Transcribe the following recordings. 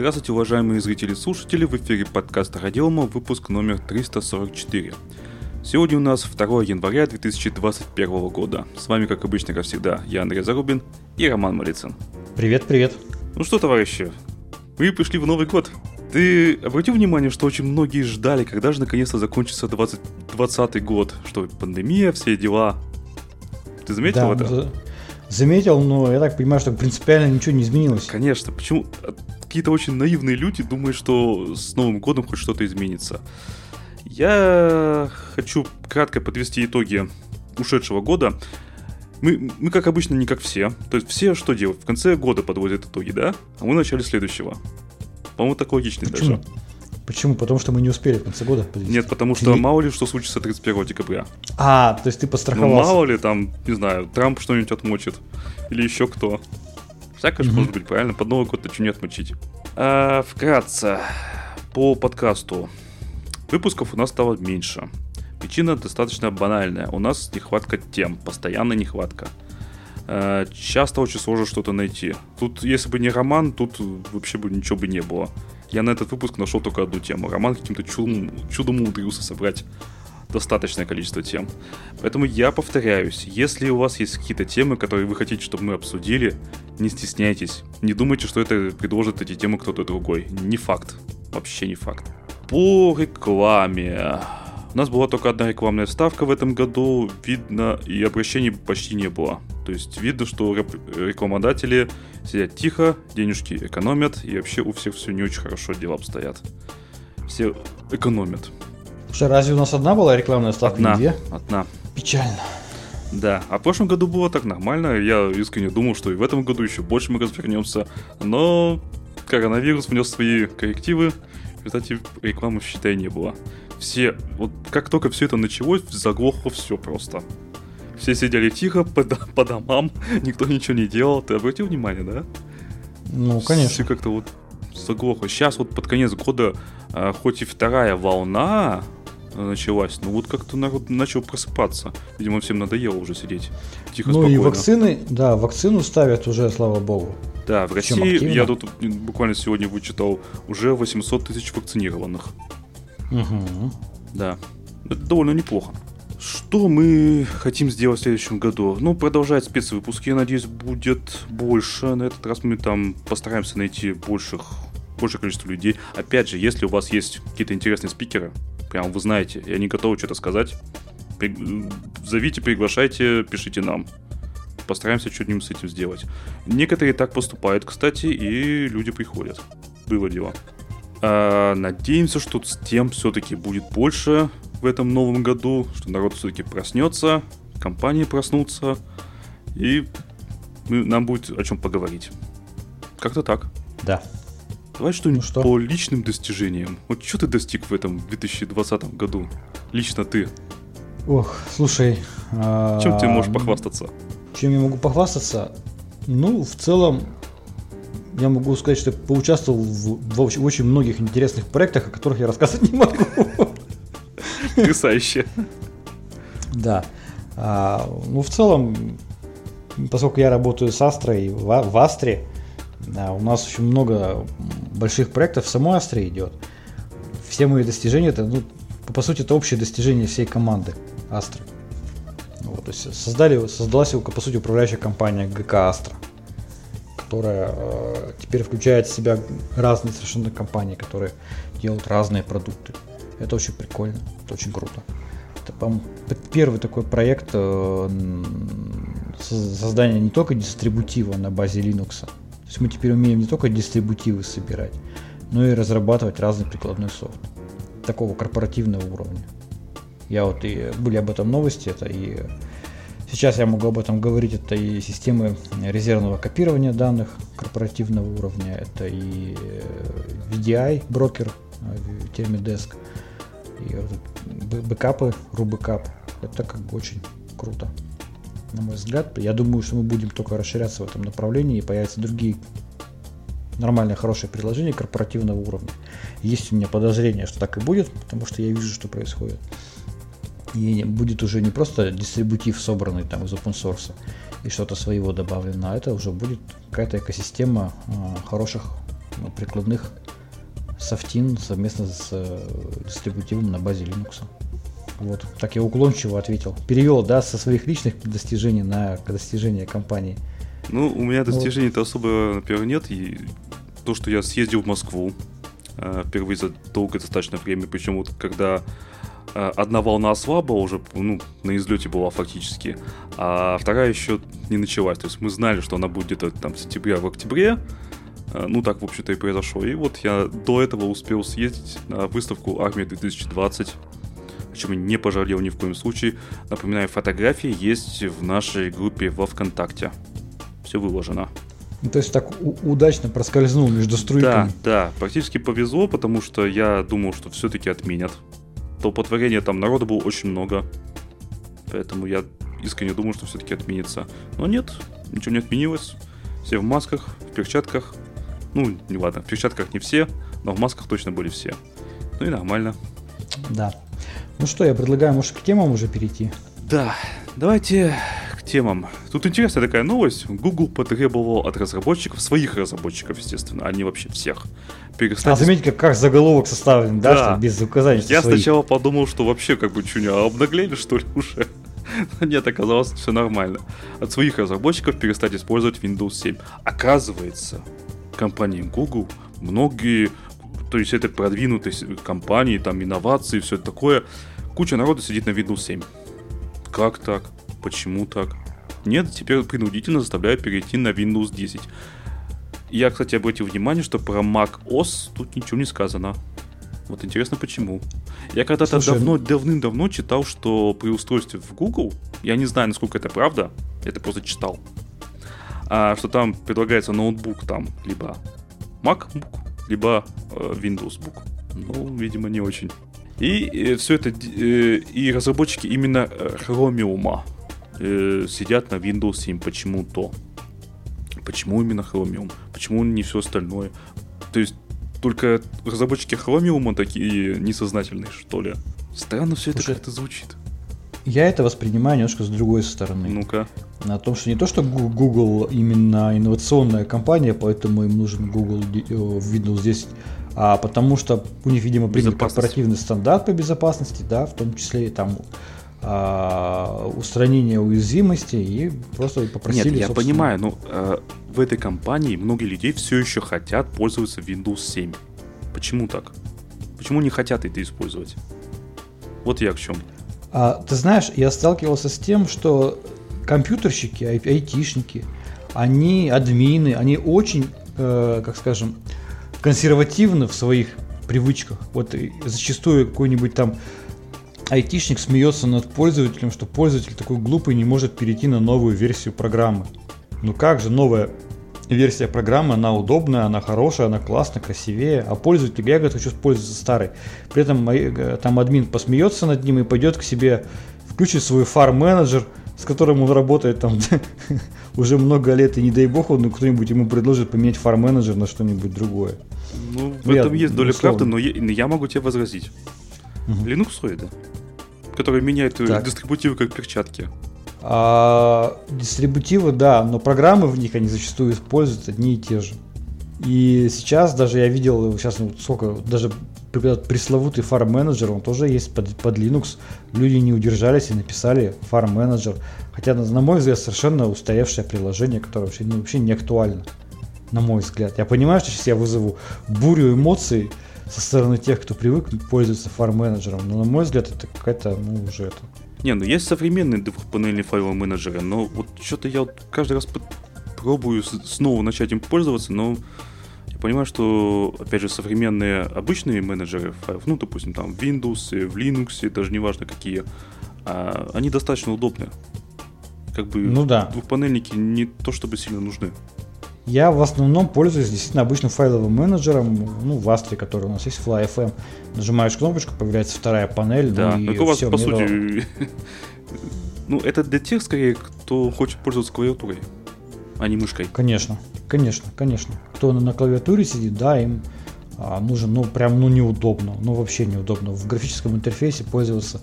Здравствуйте, уважаемые зрители и слушатели, в эфире подкаста Радиома, выпуск номер 344. Сегодня у нас 2 января 2021 года. С вами, как обычно, как всегда, я Андрей Зарубин и Роман Малицын. Привет, привет. Ну что, товарищи, мы пришли в Новый год. Ты обратил внимание, что очень многие ждали, когда же наконец-то закончится 2020 год, что пандемия, все дела. Ты заметил да, это? За- заметил, но я так понимаю, что принципиально ничего не изменилось. Конечно, почему какие-то очень наивные люди думают, что с Новым годом хоть что-то изменится. Я хочу кратко подвести итоги ушедшего года. Мы, мы, как обычно, не как все. То есть все что делают? В конце года подводят итоги, да? А мы в начале следующего. По-моему, так логично Почему? даже. Почему? Потому что мы не успели в конце года подвести. Нет, потому что Или- мало ли что случится 31 декабря. А, то есть ты Ну, подстраховался. мало ли там, не знаю, Трамп что-нибудь отмочит. Или еще кто. Всякое же может быть, правильно? Под Новый год-то что не отмочить. А, вкратце, по подкасту. Выпусков у нас стало меньше. Причина достаточно банальная. У нас нехватка тем, постоянная нехватка. А, Часто очень сложно что-то найти. Тут, если бы не Роман, тут вообще бы ничего бы не было. Я на этот выпуск нашел только одну тему. Роман каким-то чудом, чудом умудрился собрать достаточное количество тем. Поэтому я повторяюсь, если у вас есть какие-то темы, которые вы хотите, чтобы мы обсудили, не стесняйтесь. Не думайте, что это предложит эти темы кто-то другой. Не факт. Вообще не факт. По рекламе. У нас была только одна рекламная ставка в этом году, видно, и обращений почти не было. То есть видно, что рекламодатели сидят тихо, денежки экономят, и вообще у всех все не очень хорошо дела обстоят. Все экономят. Слушай, разве у нас одна была рекламная ставка, Одна. две? Одна. Печально. Да, а в прошлом году было так нормально. Я искренне думал, что и в этом году еще больше мы развернемся. Но коронавирус внес свои коррективы. В результате рекламы, считай, не было. Все, вот как только все это началось, заглохло все просто. Все сидели тихо по, по домам, никто ничего не делал. Ты обратил внимание, да? Ну, Все конечно. как-то вот заглохло. Сейчас вот под конец года, а, хоть и вторая волна началась, но вот как-то народ начал просыпаться. Видимо, всем надоело уже сидеть тихо, Ну и спокойно. вакцины, да, вакцину ставят уже, слава богу. Да, в Причем России, активно. я тут буквально сегодня вычитал, уже 800 тысяч вакцинированных. Угу. Да, это довольно неплохо. Что мы хотим сделать в следующем году? Ну, продолжать спецвыпуски, я надеюсь, будет больше. На этот раз мы там постараемся найти больших, большее количество людей. Опять же, если у вас есть какие-то интересные спикеры, прям вы знаете, и они готовы что-то сказать, при- зовите, приглашайте, пишите нам. Постараемся что-нибудь с этим сделать. Некоторые так поступают, кстати, и люди приходят. Было дело. А, надеемся, что с тем все-таки будет больше в этом новом году, что народ все-таки проснется, компании проснутся, и нам будет о чем поговорить. Как-то так. Да. Давай что-нибудь Ну что? по личным достижениям. Вот что ты достиг в этом 2020 году? Лично ты. Ох, слушай. Чем ты а, можешь похвастаться? Чем я могу похвастаться? Ну, в целом, я могу сказать, что я поучаствовал в, в очень- в очень многих интересных проектах, о которых я рассказывать не могу. Потрясающе. Да. А, ну, в целом, поскольку я работаю с Астрой в, А- в Астре, да, у нас очень много больших проектов в самой Астре идет. Все мои достижения, это, ну, по, по сути, это общее достижение всей команды Астры. Вот, то есть создали, создалась, по сути, управляющая компания ГК Астра, которая э, теперь включает в себя разные совершенно компании, которые делают разные продукты. Это очень прикольно, это очень круто. Это, по-моему, п- первый такой проект э, создания не только дистрибутива на базе Linux. То есть мы теперь умеем не только дистрибутивы собирать, но и разрабатывать разный прикладной софт. Такого корпоративного уровня. Я вот и были об этом новости, это и сейчас я могу об этом говорить, это и системы резервного копирования данных корпоративного уровня, это и э, VDI брокер, э, Termidesk, и бэкапы, рубэкап. Это как бы очень круто. На мой взгляд, я думаю, что мы будем только расширяться в этом направлении и появятся другие нормальные, хорошие предложения корпоративного уровня. Есть у меня подозрение, что так и будет, потому что я вижу, что происходит. И будет уже не просто дистрибутив, собранный там из open source, и что-то своего добавлено, а это уже будет какая-то экосистема а, хороших прикладных Софтин совместно с э, дистрибутивом на базе Linux. Вот, так я уклончиво ответил. Перевел, да, со своих личных достижений на достижения компании. Ну, у меня достижений-то особо, например, нет. И то, что я съездил в Москву э, впервые за долгое достаточно время, причем вот когда э, одна волна слаба уже, ну, на излете была фактически, а вторая еще не началась. То есть мы знали, что она будет где-то там в сентябре, в октябре, э, ну, так, в общем-то, и произошло. И вот я до этого успел съездить на выставку Армия 2020, о чем я не пожалел ни в коем случае. Напоминаю, фотографии есть в нашей группе во ВКонтакте. Все выложено. Ну, то есть так удачно проскользнул между струйками. Да, да, практически повезло, потому что я думал, что все-таки отменят. Толпотворения там народа было очень много. Поэтому я искренне думал, что все-таки отменится. Но нет, ничего не отменилось. Все в масках, в перчатках. Ну, не ладно, в перчатках не все, но в масках точно были все. Ну и нормально. Да. Ну что, я предлагаю, может, к темам уже перейти? Да, давайте к темам. Тут интересная такая новость. Google потребовал от разработчиков, своих разработчиков, естественно, а не вообще всех, перестать... А заметьте, как, как заголовок составлен, да, да. Что без указаний. Я своих. сначала подумал, что вообще как бы что, не обнаглели, что ли, уже? Нет, оказалось, все нормально. От своих разработчиков перестать использовать Windows 7. Оказывается, компании Google многие, то есть это продвинутые компании, там инновации, все такое, куча народа сидит на Windows 7. Как так? Почему так? Нет, теперь принудительно заставляют перейти на Windows 10. Я, кстати, обратил внимание, что про Mac OS тут ничего не сказано. Вот интересно, почему. Я когда-то давно, ну- давным-давно читал, что при устройстве в Google, я не знаю, насколько это правда, это просто читал, а, что там предлагается ноутбук там, либо MacBook, либо э, Windows Book. Ну, видимо, не очень. И э, все это, э, и разработчики именно Chromium сидят на Windows 7 почему-то. Почему именно Chromium? Почему не все остальное? То есть только разработчики Chromium такие несознательные, что ли? Странно все это как-то звучит. Я это воспринимаю немножко с другой стороны. Ну-ка. На том, что не то, что Google именно инновационная компания, поэтому им нужен Google э, Windows 10, а потому что у них, видимо, принят корпоративный стандарт по безопасности, да, в том числе и там а, устранение уязвимости и просто попросили. Нет, я собственно... понимаю, но э, в этой компании многие людей все еще хотят пользоваться Windows 7. Почему так? Почему не хотят это использовать? Вот я к чем. А, ты знаешь, я сталкивался с тем, что компьютерщики, айтишники, они админы, они очень, э, как скажем, консервативны в своих привычках. Вот зачастую какой-нибудь там айтишник смеется над пользователем, что пользователь такой глупый не может перейти на новую версию программы. Ну как же новая версия программы, она удобная, она хорошая, она классная, красивее, а пользователь, я говорю, хочу пользоваться старой. При этом э, там админ посмеется над ним и пойдет к себе, включит свой фар-менеджер, с которым он работает там уже много лет, и не дай бог, он кто-нибудь ему предложит поменять фар-менеджер на что-нибудь другое. Ну, в этом я, есть доля правды, но я, я могу тебе возразить. Угу. Linux который меняет так. дистрибутивы как перчатки. А, дистрибутивы, да, но программы в них они зачастую используют одни и те же. И сейчас даже я видел, сейчас ну, сколько, даже пресловутый Farm Manager, он тоже есть под, под Linux. Люди не удержались и написали Manager. Хотя, на мой взгляд, совершенно устаревшее приложение, которое вообще, ну, вообще не актуально. На мой взгляд. Я понимаю, что сейчас я вызову бурю эмоций со стороны тех, кто привык пользоваться Manager, но на мой взгляд это какая-то, ну, уже это не, ну есть современные двухпанельные файловые менеджеры, но вот что-то я вот каждый раз пробую снова начать им пользоваться, но понимаю, что, опять же, современные обычные менеджеры файлов, ну, допустим, там в Windows, в Linux, даже неважно какие, а, они достаточно удобны. Как бы ну, да. двухпанельники не то чтобы сильно нужны. Я в основном пользуюсь действительно обычным файловым менеджером, ну, в Astra, который у нас есть, FlyFM. Нажимаешь кнопочку, появляется вторая панель. Да, ну, так у вас, по сути, ну, это для тех, скорее, кто хочет пользоваться клавиатурой, а не мышкой. Конечно, конечно, конечно. Кто на, клавиатуре сидит, да, им а, нужен, ну, прям, ну, неудобно, ну, вообще неудобно. В графическом интерфейсе пользоваться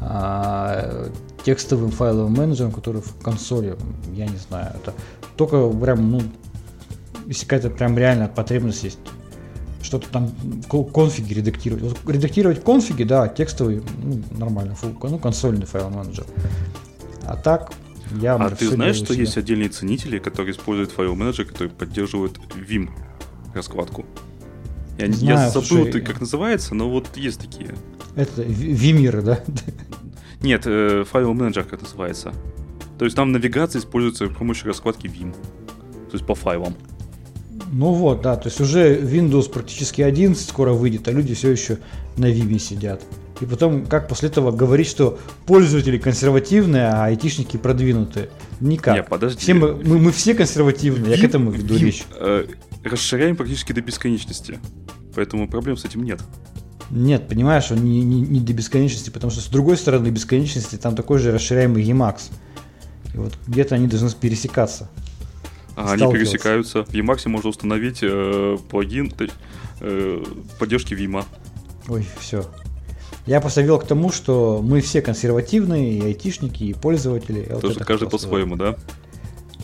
а, текстовым файловым менеджером, который в консоли, я не знаю, это только прям, ну, если какая-то прям реально потребность есть, что-то там конфиги редактировать. Вот редактировать конфиги, да, текстовый, ну, нормально, фу, ну, консольный файл менеджер. А так, я А ты знаешь, что есть отдельные ценители, которые используют файл менеджер, которые поддерживают Vim раскладку? Я, Знаю, я забыл, слушай, как называется, но вот есть такие. Это Vimir, да? Нет, э, файл менеджер как называется. То есть там навигация используется с помощью раскладки Vim. То есть по файлам. Ну вот, да, то есть уже Windows практически 11 скоро выйдет, а люди все еще на Vim сидят. И потом, как после этого говорить, что пользователи консервативные, а айтишники продвинутые? Никак. Не, подожди. Все мы, мы, мы все консервативные, Vim, я к этому веду Vim, речь. Э, расширяем практически до бесконечности. Поэтому проблем с этим нет. Нет, понимаешь, он не, не, не до бесконечности, потому что с другой стороны бесконечности там такой же расширяемый Emacs. И вот где-то они должны пересекаться. А они пересекаются. В Emacs можно установить э, плагин э, поддержки Vima. Ой, все. Я поставил к тому, что мы все консервативные, и айтишники, и пользователи. То, вот что каждый по-своему, да?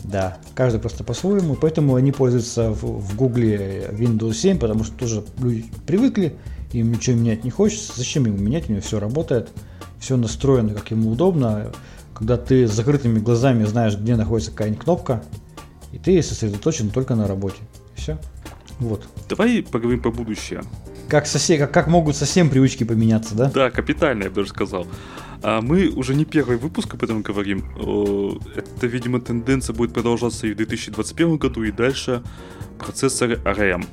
Да, каждый просто по-своему, поэтому они пользуются в, в Гугле Windows 7, потому что тоже люди привыкли, им ничего менять не хочется, зачем ему менять, у него все работает, все настроено как ему удобно, когда ты с закрытыми глазами знаешь, где находится какая-нибудь кнопка, и ты сосредоточен только на работе. Все. Вот. Давай поговорим по будущее. Как, совсем, как, как могут совсем привычки поменяться, да? Да, капитально, я бы даже сказал. А мы уже не первый выпуск об этом говорим. Это, видимо, тенденция будет продолжаться и в 2021 году, и дальше процессоры ARM.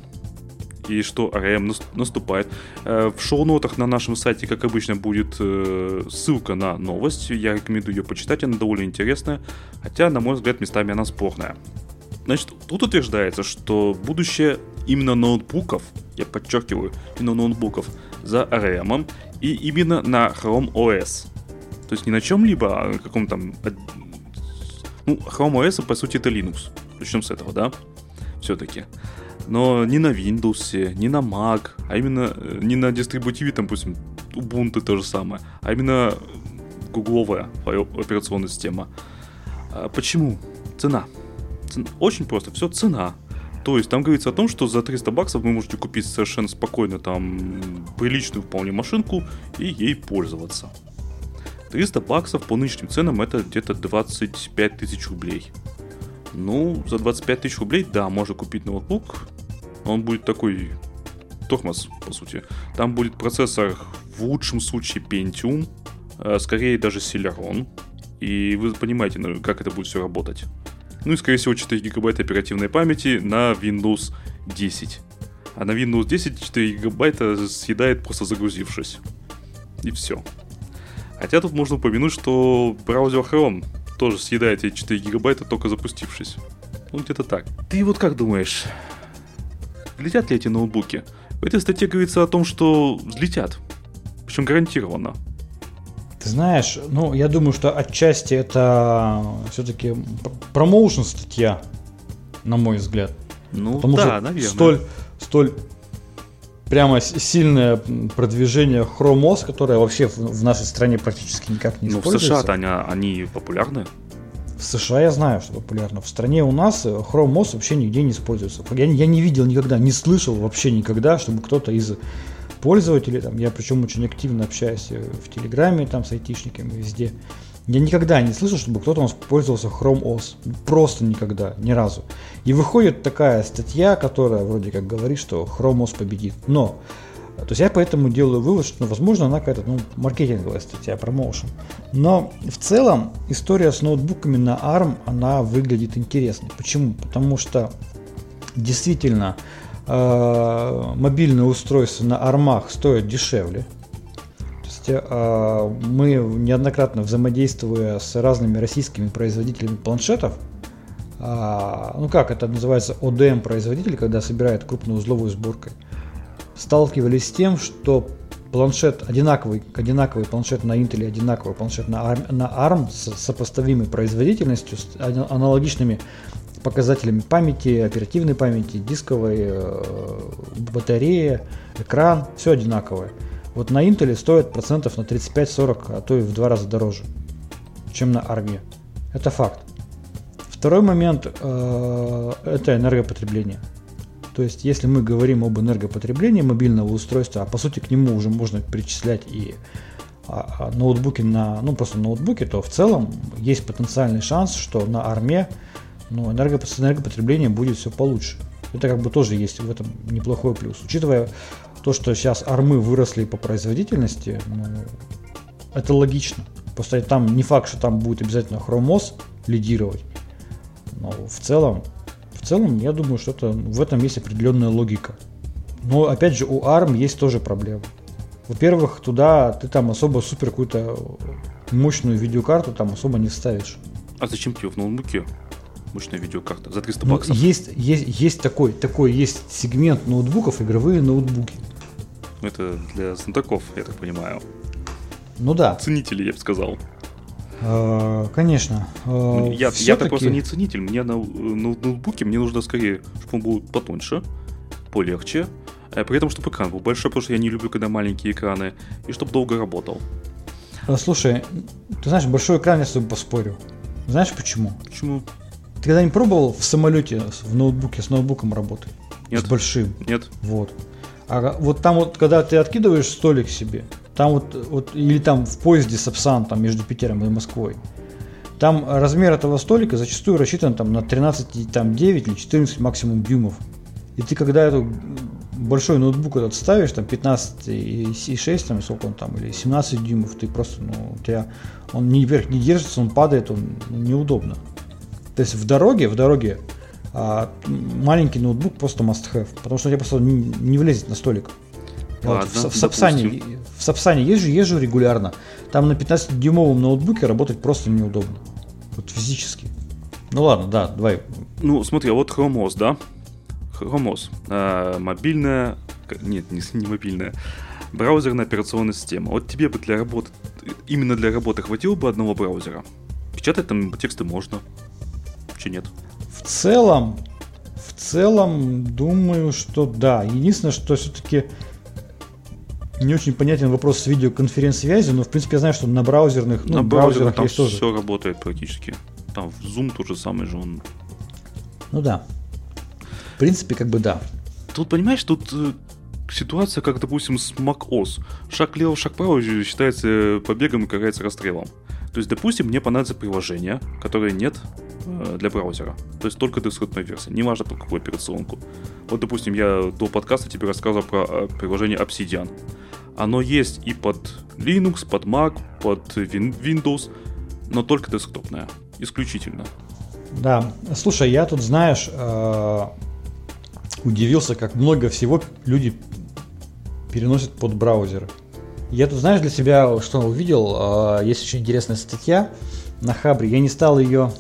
И что ARM наступает. Э, в шоу-нотах на нашем сайте, как обычно, будет э, ссылка на новость. Я рекомендую ее почитать, она довольно интересная. Хотя, на мой взгляд, местами она спорная. Значит, тут утверждается, что будущее именно ноутбуков, я подчеркиваю, именно ноутбуков за ARM и именно на Chrome OS. То есть не на чем-либо, а на каком там... Ну, Chrome OS, по сути, это Linux. Начнем с этого, да? Все-таки. Но не на Windows, не на Mac, а именно э, не на дистрибутиве, там, допустим, Ubuntu то же самое, а именно гугловая операционная система. А почему? Цена. Цена. Очень просто, все цена. То есть там говорится о том, что за 300 баксов вы можете купить совершенно спокойно там приличную вполне машинку и ей пользоваться. 300 баксов по нынешним ценам это где-то 25 тысяч рублей. Ну, за 25 тысяч рублей, да, можно купить ноутбук. Он будет такой тормоз, по сути. Там будет процессор в лучшем случае Pentium, а скорее даже Celeron. И вы понимаете, ну, как это будет все работать. Ну и, скорее всего, 4 гигабайта оперативной памяти на Windows 10. А на Windows 10 4 гигабайта съедает просто загрузившись. И все. Хотя тут можно упомянуть, что браузер Chrome тоже съедает эти 4 гигабайта, только запустившись. Ну, где-то так. Ты вот как думаешь, взлетят ли эти ноутбуки? В этой статье говорится о том, что взлетят. Причем гарантированно. Ты знаешь, ну, я думаю, что отчасти это все-таки промоушен статья, на мой взгляд. Ну, Потому да, что наверное. Столь, столь прямо сильное продвижение Chrome OS, которое вообще в нашей стране практически никак не используется. Ну, в США-то они, они популярны. В США я знаю, что популярно. В стране у нас Chrome OS вообще нигде не используется. Я, я не видел никогда, не слышал вообще никогда, чтобы кто-то из пользователей, там, я причем очень активно общаюсь в Телеграме, там, с айтишниками, везде, я никогда не слышал, чтобы кто-то у нас пользовался Chrome OS. Просто никогда, ни разу. И выходит такая статья, которая вроде как говорит, что Chrome OS победит. Но, то есть я поэтому делаю вывод, что, ну, возможно, она какая-то ну, маркетинговая статья, промоушен. Но в целом история с ноутбуками на ARM, она выглядит интересной. Почему? Потому что действительно э, мобильные устройства на ARM стоят дешевле. Есть а, мы неоднократно взаимодействуя с разными российскими производителями планшетов, а, ну как это называется, ODM производитель, когда собирает крупную узловую сборкой, сталкивались с тем, что планшет одинаковый, одинаковый планшет на Intel, одинаковый планшет на ARM, на ARM с сопоставимой производительностью, с аналогичными показателями памяти, оперативной памяти, дисковой, э, батареи, экран, все одинаковое вот на Intel стоит процентов на 35-40, а то и в два раза дороже, чем на армии. Это факт. Второй момент э, это энергопотребление. То есть, если мы говорим об энергопотреблении мобильного устройства, а по сути к нему уже можно причислять и а, а, ноутбуки на, ну просто ноутбуки, то в целом есть потенциальный шанс, что на арме ну, энергоп, с энергопотреблением будет все получше. Это как бы тоже есть в этом неплохой плюс. Учитывая то, что сейчас армы выросли по производительности, ну, это логично. Просто там не факт, что там будет обязательно хромос лидировать. Но в целом в целом, я думаю, что это, в этом есть определенная логика. Но опять же, у ARM есть тоже проблемы. Во-первых, туда ты там особо супер какую-то мощную видеокарту там особо не ставишь. А зачем тебе в ноутбуке мощная видеокарта за 300 ну, баксов? Есть, есть, есть такой, такой есть сегмент ноутбуков, игровые ноутбуки. Это для знатоков, я так понимаю. Ну да. Ценители, я бы сказал. А, конечно. А, я, я так просто не ценитель. Мне на, на ноутбуке мне нужно скорее, чтобы он был потоньше, полегче, а при этом, чтобы экран был большой, потому что я не люблю, когда маленькие экраны, и чтобы долго работал. Слушай, ты знаешь, большой экран я с тобой поспорю. Знаешь почему? Почему? Ты когда не пробовал в самолете в ноутбуке с ноутбуком работать? Нет. С большим? Нет. Вот. А вот там вот, когда ты откидываешь столик себе, там вот, вот или там в поезде Сапсан, там между Питером и Москвой, там размер этого столика зачастую рассчитан там на 13, там 9 или 14 максимум дюймов. И ты когда эту большой ноутбук этот ставишь, там 15 и 6, там сколько он там, или 17 дюймов, ты просто, ну, у тебя, он не вверх не держится, он падает, он неудобно. То есть в дороге, в дороге а, маленький ноутбук просто must have, потому что у тебя просто не, влезет на столик. Ладно, вот, в, в, Сапсане, в Сапсане езжу, езжу регулярно. Там на 15-дюймовом ноутбуке работать просто неудобно. Вот физически. Ну ладно, да, давай. Ну, смотри, а вот Chrome OS, да? Chrome OS. А, мобильная... Нет, не, не мобильная. Браузерная операционная система. Вот тебе бы для работы... Именно для работы хватило бы одного браузера? Печатать там тексты можно. Че нет? В целом, в целом, думаю, что да. Единственное, что все-таки не очень понятен вопрос с видеоконференц-связи, но в принципе я знаю, что на браузерных, ну, на браузерах там есть тоже. все работает практически. Там в Zoom тот же самый же он. Ну да. В принципе, как бы да. Тут, понимаешь, тут э, ситуация, как, допустим, с macOS. Шаг лево, шаг право считается побегом и карается расстрелом. То есть, допустим, мне понадобится приложение, которое нет э, для браузера. То есть только десктопная версия, неважно под какую операционку. Вот, допустим, я до подкаста тебе рассказывал про э, приложение Obsidian. Оно есть и под Linux, под Mac, под Windows, но только десктопное. Исключительно. Да, слушай, я тут, знаешь, э, удивился, как много всего люди переносят под браузеры. Я тут, знаешь, для себя что увидел, есть очень интересная статья на Хабре. Я не стал ее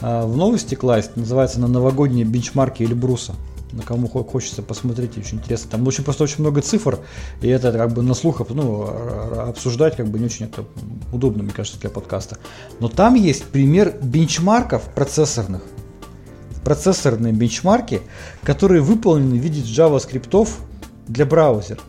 в новости класть, называется на новогодние бенчмарки Эльбруса. На кому хочется посмотреть, очень интересно. Там очень просто очень много цифр, и это как бы на слух ну, обсуждать как бы не очень это удобно, мне кажется, для подкаста. Но там есть пример бенчмарков процессорных. Процессорные бенчмарки, которые выполнены в виде JavaScript для браузера.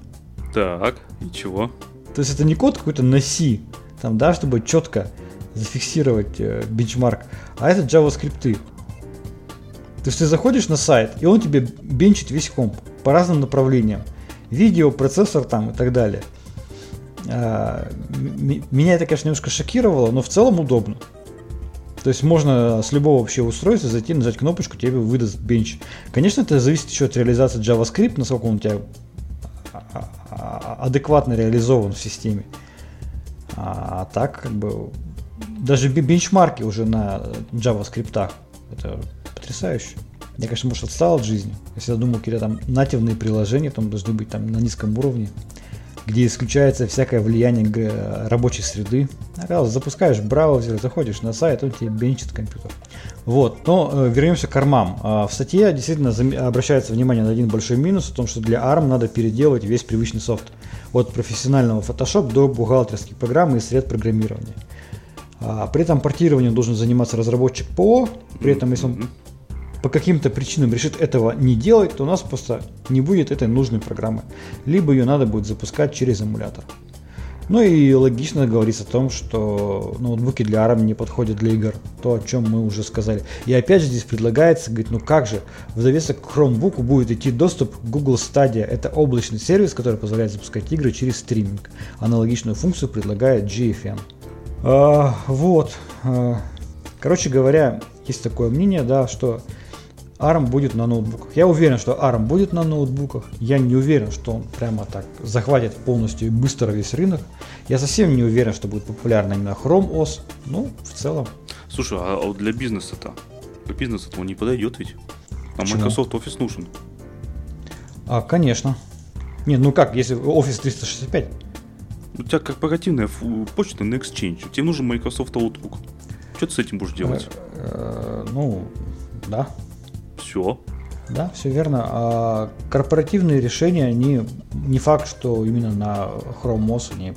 Так, и чего? То есть это не код какой-то на C, там, да, чтобы четко зафиксировать э, бенчмарк, а это JavaScript. То есть ты заходишь на сайт, и он тебе бенчит весь комп по разным направлениям. Видео, процессор там и так далее. А, меня это, конечно, немножко шокировало, но в целом удобно. То есть можно с любого вообще устройства зайти, нажать кнопочку, тебе выдаст бенч. Конечно, это зависит еще от реализации JavaScript, насколько он у тебя адекватно реализован в системе. А так, как бы, даже бенчмарки уже на JavaScript. Это потрясающе. Я, конечно, может, отстал от жизни. Я всегда думал, какие-то там нативные приложения там должны быть там на низком уровне где исключается всякое влияние рабочей среды. Оказалось, запускаешь браузер, заходишь на сайт, он тебе бенчит компьютер. Вот, но э, вернемся к армам. Э, в статье действительно обращается внимание на один большой минус, в том, что для ARM надо переделать весь привычный софт. От профессионального Photoshop до бухгалтерских программ и сред программирования. А, при этом портированием должен заниматься разработчик ПО, при этом если он по каким-то причинам решит этого не делать, то у нас просто не будет этой нужной программы. Либо ее надо будет запускать через эмулятор. Ну и логично говорится о том, что ноутбуки для ARM не подходят для игр. То, о чем мы уже сказали. И опять же здесь предлагается, говорит, ну как же, в довесок к Chromebook будет идти доступ к Google Stadia. Это облачный сервис, который позволяет запускать игры через стриминг. Аналогичную функцию предлагает GFN. А, вот. А, короче говоря, есть такое мнение, да, что ARM будет на ноутбуках. Я уверен, что ARM будет на ноутбуках. Я не уверен, что он прямо так захватит полностью и быстро весь рынок. Я совсем не уверен, что будет популярна именно Chrome OS. Ну, в целом. Слушай, а вот для бизнеса-то? Для бизнеса-то он не подойдет ведь. А Почему? Microsoft Office нужен. А, конечно. Не, ну как, если Office 365? У тебя корпоративная почта на Exchange. Тебе нужен Microsoft Outlook. Что ты с этим будешь делать? Э, э, ну, да. Все. Да, все верно. А корпоративные решения, они не факт, что именно на Chrome OS они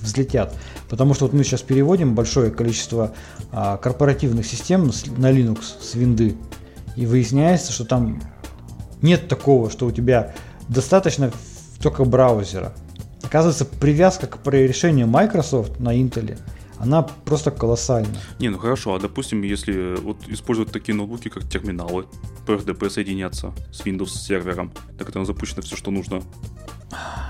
взлетят. Потому что вот мы сейчас переводим большое количество а, корпоративных систем на Linux с винды. И выясняется, что там нет такого, что у тебя достаточно только браузера. Оказывается, привязка к решению Microsoft на Intel – она просто колоссальна. Не, ну хорошо, а допустим, если вот использовать такие ноутбуки, как терминалы, по RDP соединяться с Windows сервером, так это запущено все, что нужно.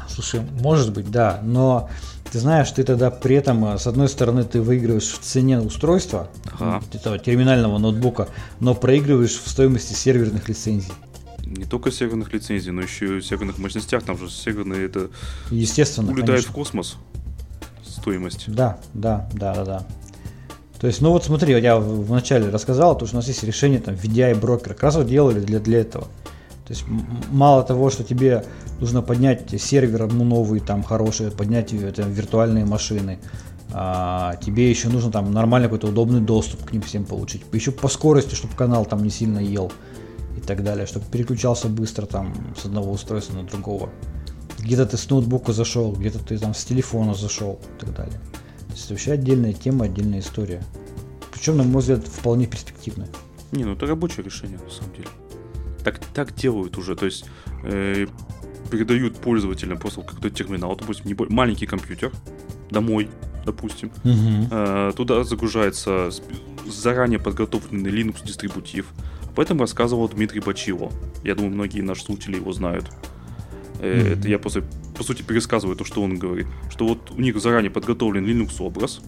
Слушай, может быть, да, но ты знаешь, ты тогда при этом, э, с одной стороны, ты выигрываешь в цене устройства, ага. этого терминального ноутбука, но проигрываешь в стоимости серверных лицензий. Не только серверных лицензий, но еще и серверных мощностях. Там же серверные это Естественно, улетает конечно. в космос стоимость. Да, да, да, да, да. То есть, ну вот смотри, я вначале рассказал, то, что у нас есть решение там VDI брокер, как раз вот делали для, для этого. То есть мало того, что тебе нужно поднять сервер новый, там хороший, поднять там, виртуальные машины, а, тебе еще нужно там нормальный какой-то удобный доступ к ним всем получить. Еще по скорости, чтобы канал там не сильно ел и так далее, чтобы переключался быстро там с одного устройства на другого где-то ты с ноутбука зашел, где-то ты там с телефона зашел и так далее. То есть вообще отдельная тема, отдельная история. Причем, на мой взгляд, вполне перспективная. Не, ну это рабочее решение, на самом деле. Так, так делают уже, то есть э, передают пользователям просто какой-то терминал, допустим, не, маленький компьютер домой, допустим. Угу. Э, туда загружается заранее подготовленный Linux дистрибутив. Об этом рассказывал Дмитрий Бачило. Я думаю, многие наши слушатели его знают. Mm-hmm. Это я после, по сути, пересказываю то, что он говорит. Что вот у них заранее подготовлен Linux образ.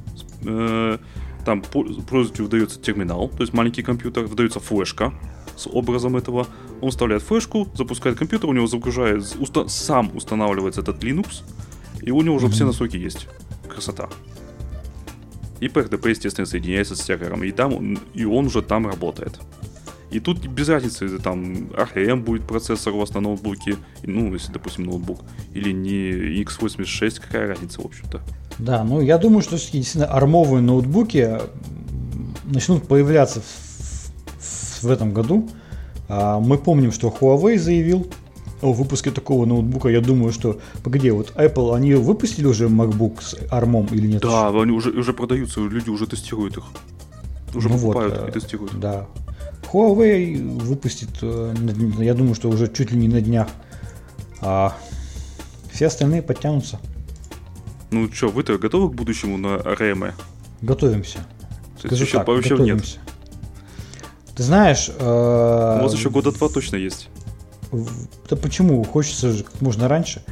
Э, там пользователю выдается терминал, то есть маленький компьютер, выдается флешка с образом этого. Он вставляет флешку, запускает компьютер, у него загружает, уста- сам устанавливается этот Linux, и у него уже mm-hmm. все настройки есть. Красота. И PRDP, естественно, соединяется с сервером, и, там он, и он уже там работает. И тут без разницы, там ARM будет процессор у вас на ноутбуке, ну, если, допустим, ноутбук, или не x86, какая разница, в общем-то. Да, ну я думаю, что действительно армовые ноутбуки начнут появляться в, в этом году. А, мы помним, что Huawei заявил о выпуске такого ноутбука. Я думаю, что... Погоди, вот Apple, они выпустили уже MacBook с армом или нет? Да, они уже, уже продаются, люди уже тестируют их. Уже ну покупают вот, и тестируют. Да. Huawei выпустит, э, я думаю, что уже чуть ли не на днях. А все остальные подтянутся. Ну что, вы-то готовы к будущему на РМ? Готовимся. То есть еще, так, вообще готовимся. нет? Ты знаешь... Э, У вас еще года два точно есть. Да почему? Хочется же как можно раньше.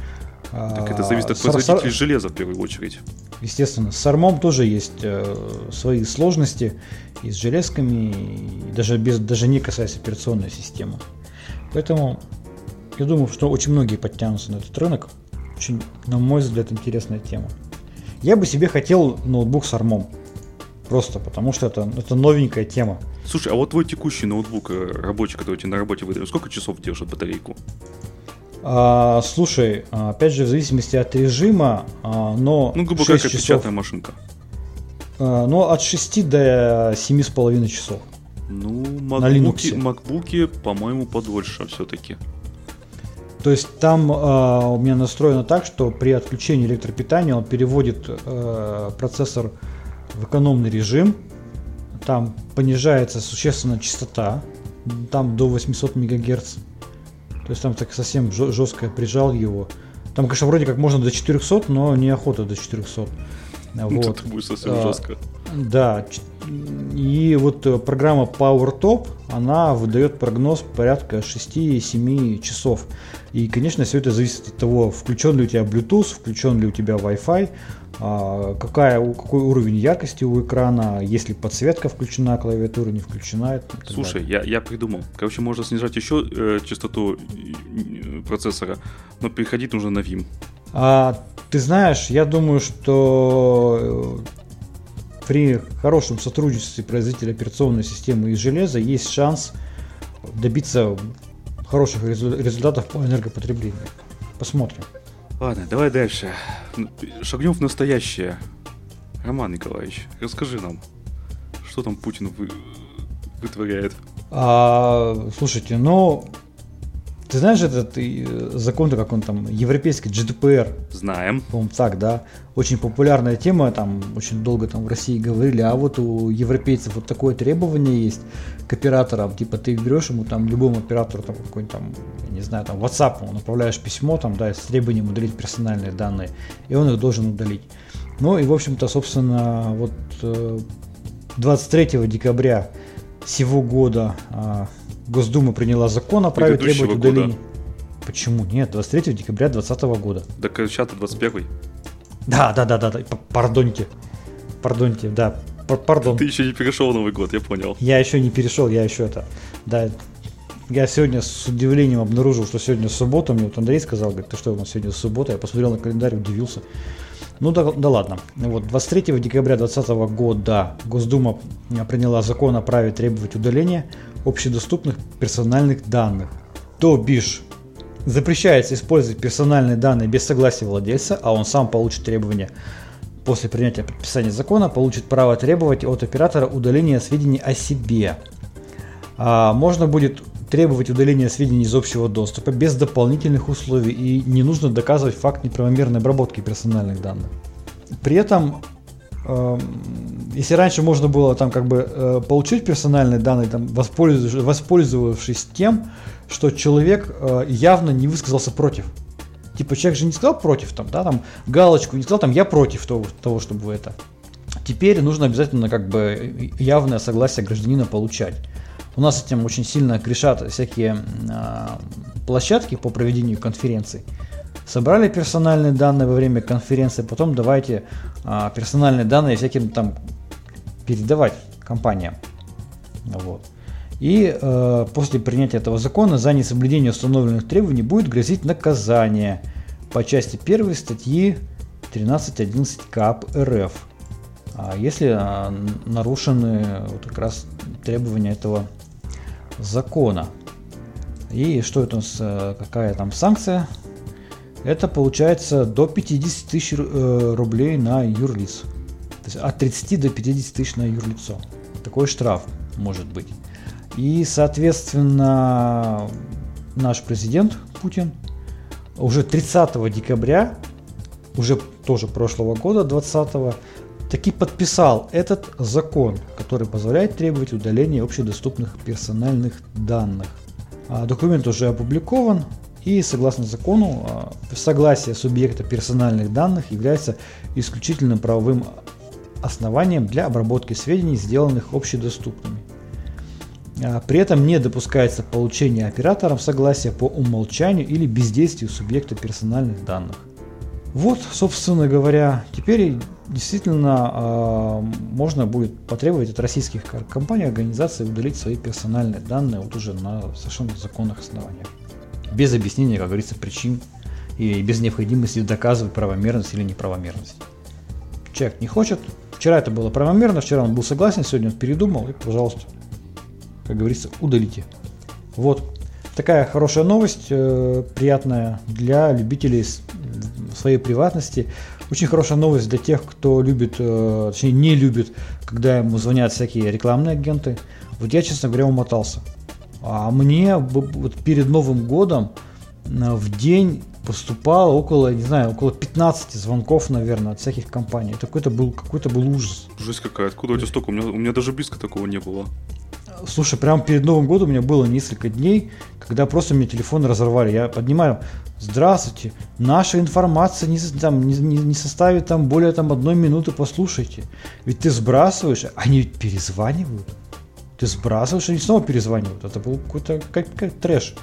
Так это зависит от производителей железа в первую очередь. Естественно, с армом тоже есть э, свои сложности и с железками, и даже, без, даже не касаясь операционной системы. Поэтому я думаю, что очень многие подтянутся на этот рынок. Очень, на мой взгляд, интересная тема. Я бы себе хотел ноутбук с армом. Просто потому что это, это новенькая тема. Слушай, а вот твой текущий ноутбук э, рабочий, который тебе на работе выдает, сколько часов держит батарейку? А, слушай, опять же, в зависимости от режима, а, но. Ну, грубо говоря, печатная машинка. А, ну, от 6 до 7,5 часов. Ну, макбуки, макбуки по-моему, подольше все-таки. То есть там э, у меня настроено так, что при отключении электропитания он переводит э, процессор в экономный режим. Там понижается существенно частота, там до 800 МГц. То есть там так совсем жестко прижал его. Там, конечно, вроде как можно до 400, но неохота до 400. Ну, вот. Это будет совсем а, жестко. Да. И вот э, программа PowerTop, она выдает прогноз порядка 6-7 часов. И, конечно, все это зависит от того, включен ли у тебя Bluetooth, включен ли у тебя Wi-Fi, а, какая, какой уровень яркости у экрана, если подсветка включена, клавиатура не включена. Слушай, я, я придумал. Короче, можно снижать еще э, частоту э, процессора, но переходить нужно на Vim. А, ты знаешь, я думаю, что э, при хорошем сотрудничестве производителя операционной системы и железа есть шанс добиться хороших результатов по энергопотреблению. Посмотрим. Ладно, давай дальше. Шагнем в настоящее. Роман Николаевич, расскажи нам, что там Путин вы... вытворяет. А, слушайте, ну, ты знаешь этот э, закон, как он там, европейский GDPR? Знаем. По-моему, так, да. Очень популярная тема, там очень долго там в России говорили, а вот у европейцев вот такое требование есть к операторам, типа ты берешь ему там любому оператору там какой-нибудь там, я не знаю, там WhatsApp, направляешь письмо там, да, с требованием удалить персональные данные, и он их должен удалить. Ну и, в общем-то, собственно, вот 23 э, декабря сего года а, Госдума приняла закон о праве требовать удаления. Года. Почему? Нет, 23 декабря 2020 года. Так сейчас 21 Да, да, да, да, да. Пардоньте. Пардоньте, да. Пардон. Ты еще не перешел Новый год, я понял. Я еще не перешел, я еще это. Да. Я сегодня с удивлением обнаружил, что сегодня суббота. Мне вот Андрей сказал, говорит, ты что, у нас сегодня суббота? Я посмотрел на календарь, удивился. Ну да, да ладно. Вот 23 декабря 2020 года Госдума приняла закон о праве требовать удаления общедоступных персональных данных. То бишь, запрещается использовать персональные данные без согласия владельца, а он сам получит требования после принятия подписания закона, получит право требовать от оператора удаления сведений о себе. А, можно будет требовать удаления сведений из общего доступа без дополнительных условий и не нужно доказывать факт неправомерной обработки персональных данных. При этом если раньше можно было там как бы э, получить персональные данные, там, воспользовавшись, воспользовавшись тем, что человек э, явно не высказался против. Типа человек же не сказал против, там, да, там галочку не сказал, там я против того, того чтобы это. Теперь нужно обязательно как бы явное согласие гражданина получать. У нас этим очень сильно грешат всякие э, площадки по проведению конференций собрали персональные данные во время конференции, потом давайте а, персональные данные всяким там передавать компаниям. Вот. И э, после принятия этого закона за несоблюдение установленных требований будет грозить наказание по части 1 статьи 13.11 КАП РФ, если э, нарушены вот как раз требования этого закона. И что это у нас, э, какая там санкция это получается до 50 тысяч э, рублей на юрлиц. То есть от 30 до 50 тысяч на юрлицо. Такой штраф может быть. И, соответственно, наш президент Путин уже 30 декабря, уже тоже прошлого года, 20 таки подписал этот закон, который позволяет требовать удаления общедоступных персональных данных. А документ уже опубликован, и согласно закону, а, согласие субъекта персональных данных является исключительным правовым основанием для обработки сведений, сделанных общедоступными. А, при этом не допускается получение оператором согласия по умолчанию или бездействию субъекта персональных данных. Вот, собственно говоря, теперь действительно э, можно будет потребовать от российских компаний, организаций удалить свои персональные данные вот уже на совершенно законных основаниях без объяснения, как говорится, причин и без необходимости доказывать правомерность или неправомерность. Человек не хочет. Вчера это было правомерно, вчера он был согласен, сегодня он передумал, и, пожалуйста, как говорится, удалите. Вот. Такая хорошая новость, э, приятная для любителей своей приватности. Очень хорошая новость для тех, кто любит, э, точнее не любит, когда ему звонят всякие рекламные агенты. Вот я, честно говоря, умотался. А мне вот перед Новым годом э, в день поступало около, не знаю, около 15 звонков, наверное, от всяких компаний. Это какой-то был, какой-то был ужас. Жесть какая, откуда у тебя столько? У меня, у меня даже близко такого не было. Слушай, прямо перед Новым годом у меня было несколько дней, когда просто мне телефон разорвали. Я поднимаю, здравствуйте, наша информация не, там, не, не, не составит там более там одной минуты, послушайте. Ведь ты сбрасываешь, они ведь перезванивают. Ты сбрасываешь, они снова перезванивают. Это был какой-то как, как трэш.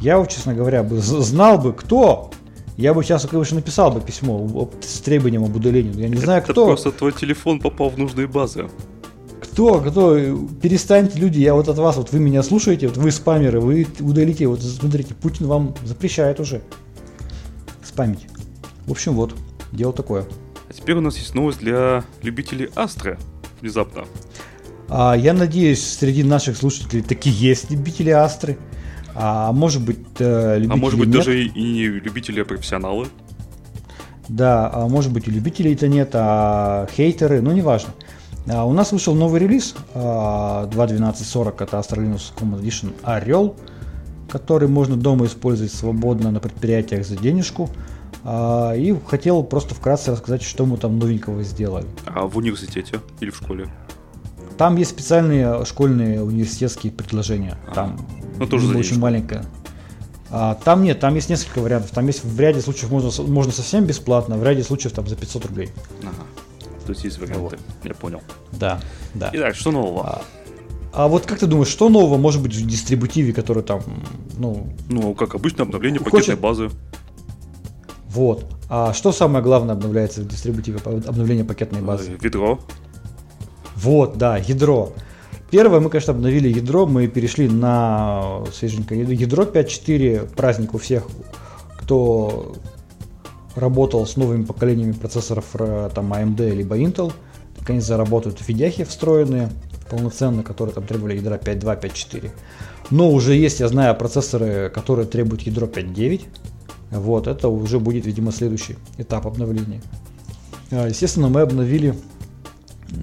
Я, вот, честно говоря, бы знал бы, кто, я бы сейчас, конечно, написал бы письмо с требованием об удалении. Я не знаю, Это кто. просто твой телефон попал в нужные базы. Кто, кто, перестаньте, люди, я вот от вас, вот вы меня слушаете, вот вы спамеры, вы удалите, вот смотрите, Путин вам запрещает уже спамить. В общем, вот, дело такое. А теперь у нас есть новость для любителей Астры. Внезапно. А, я надеюсь, среди наших слушателей такие есть любители Астры. А может быть, э, любители А может быть нет. даже и не любители, а профессионалы. Да, а может быть и любителей-то нет, а хейтеры, ну неважно. А, у нас вышел новый релиз а, 2.12.40, это Astra Linux Common Edition Орел, который можно дома использовать свободно на предприятиях за денежку. А, и хотел просто вкратце рассказать, что мы там новенького сделали. А в университете или в школе? Там есть специальные школьные университетские предложения. А, Там ну, тоже очень маленькая. А, там нет, там есть несколько вариантов. Там есть в ряде случаев можно, можно совсем бесплатно, в ряде случаев там за 500 рублей. Ага. То есть есть варианты. Я понял. Да, да. Итак, что нового? А, а вот как ты думаешь, что нового может быть в дистрибутиве, который там, ну, Ну, как обычно, обновление Хочет- пакетной базы. вот. А что самое главное обновляется в дистрибутиве, обновление пакетной базы? Э, Ведро. Вот, да, ядро. Первое, мы, конечно, обновили ядро, мы перешли на свеженькое ядро 5.4, праздник у всех, кто работал с новыми поколениями процессоров э, там AMD либо Intel, наконец заработают фидяхи встроенные, полноценно, которые там требовали ядра 5.2, 5.4. Но уже есть, я знаю, процессоры, которые требуют ядро 5.9. Вот, это уже будет, видимо, следующий этап обновления. А, Естественно, мы обновили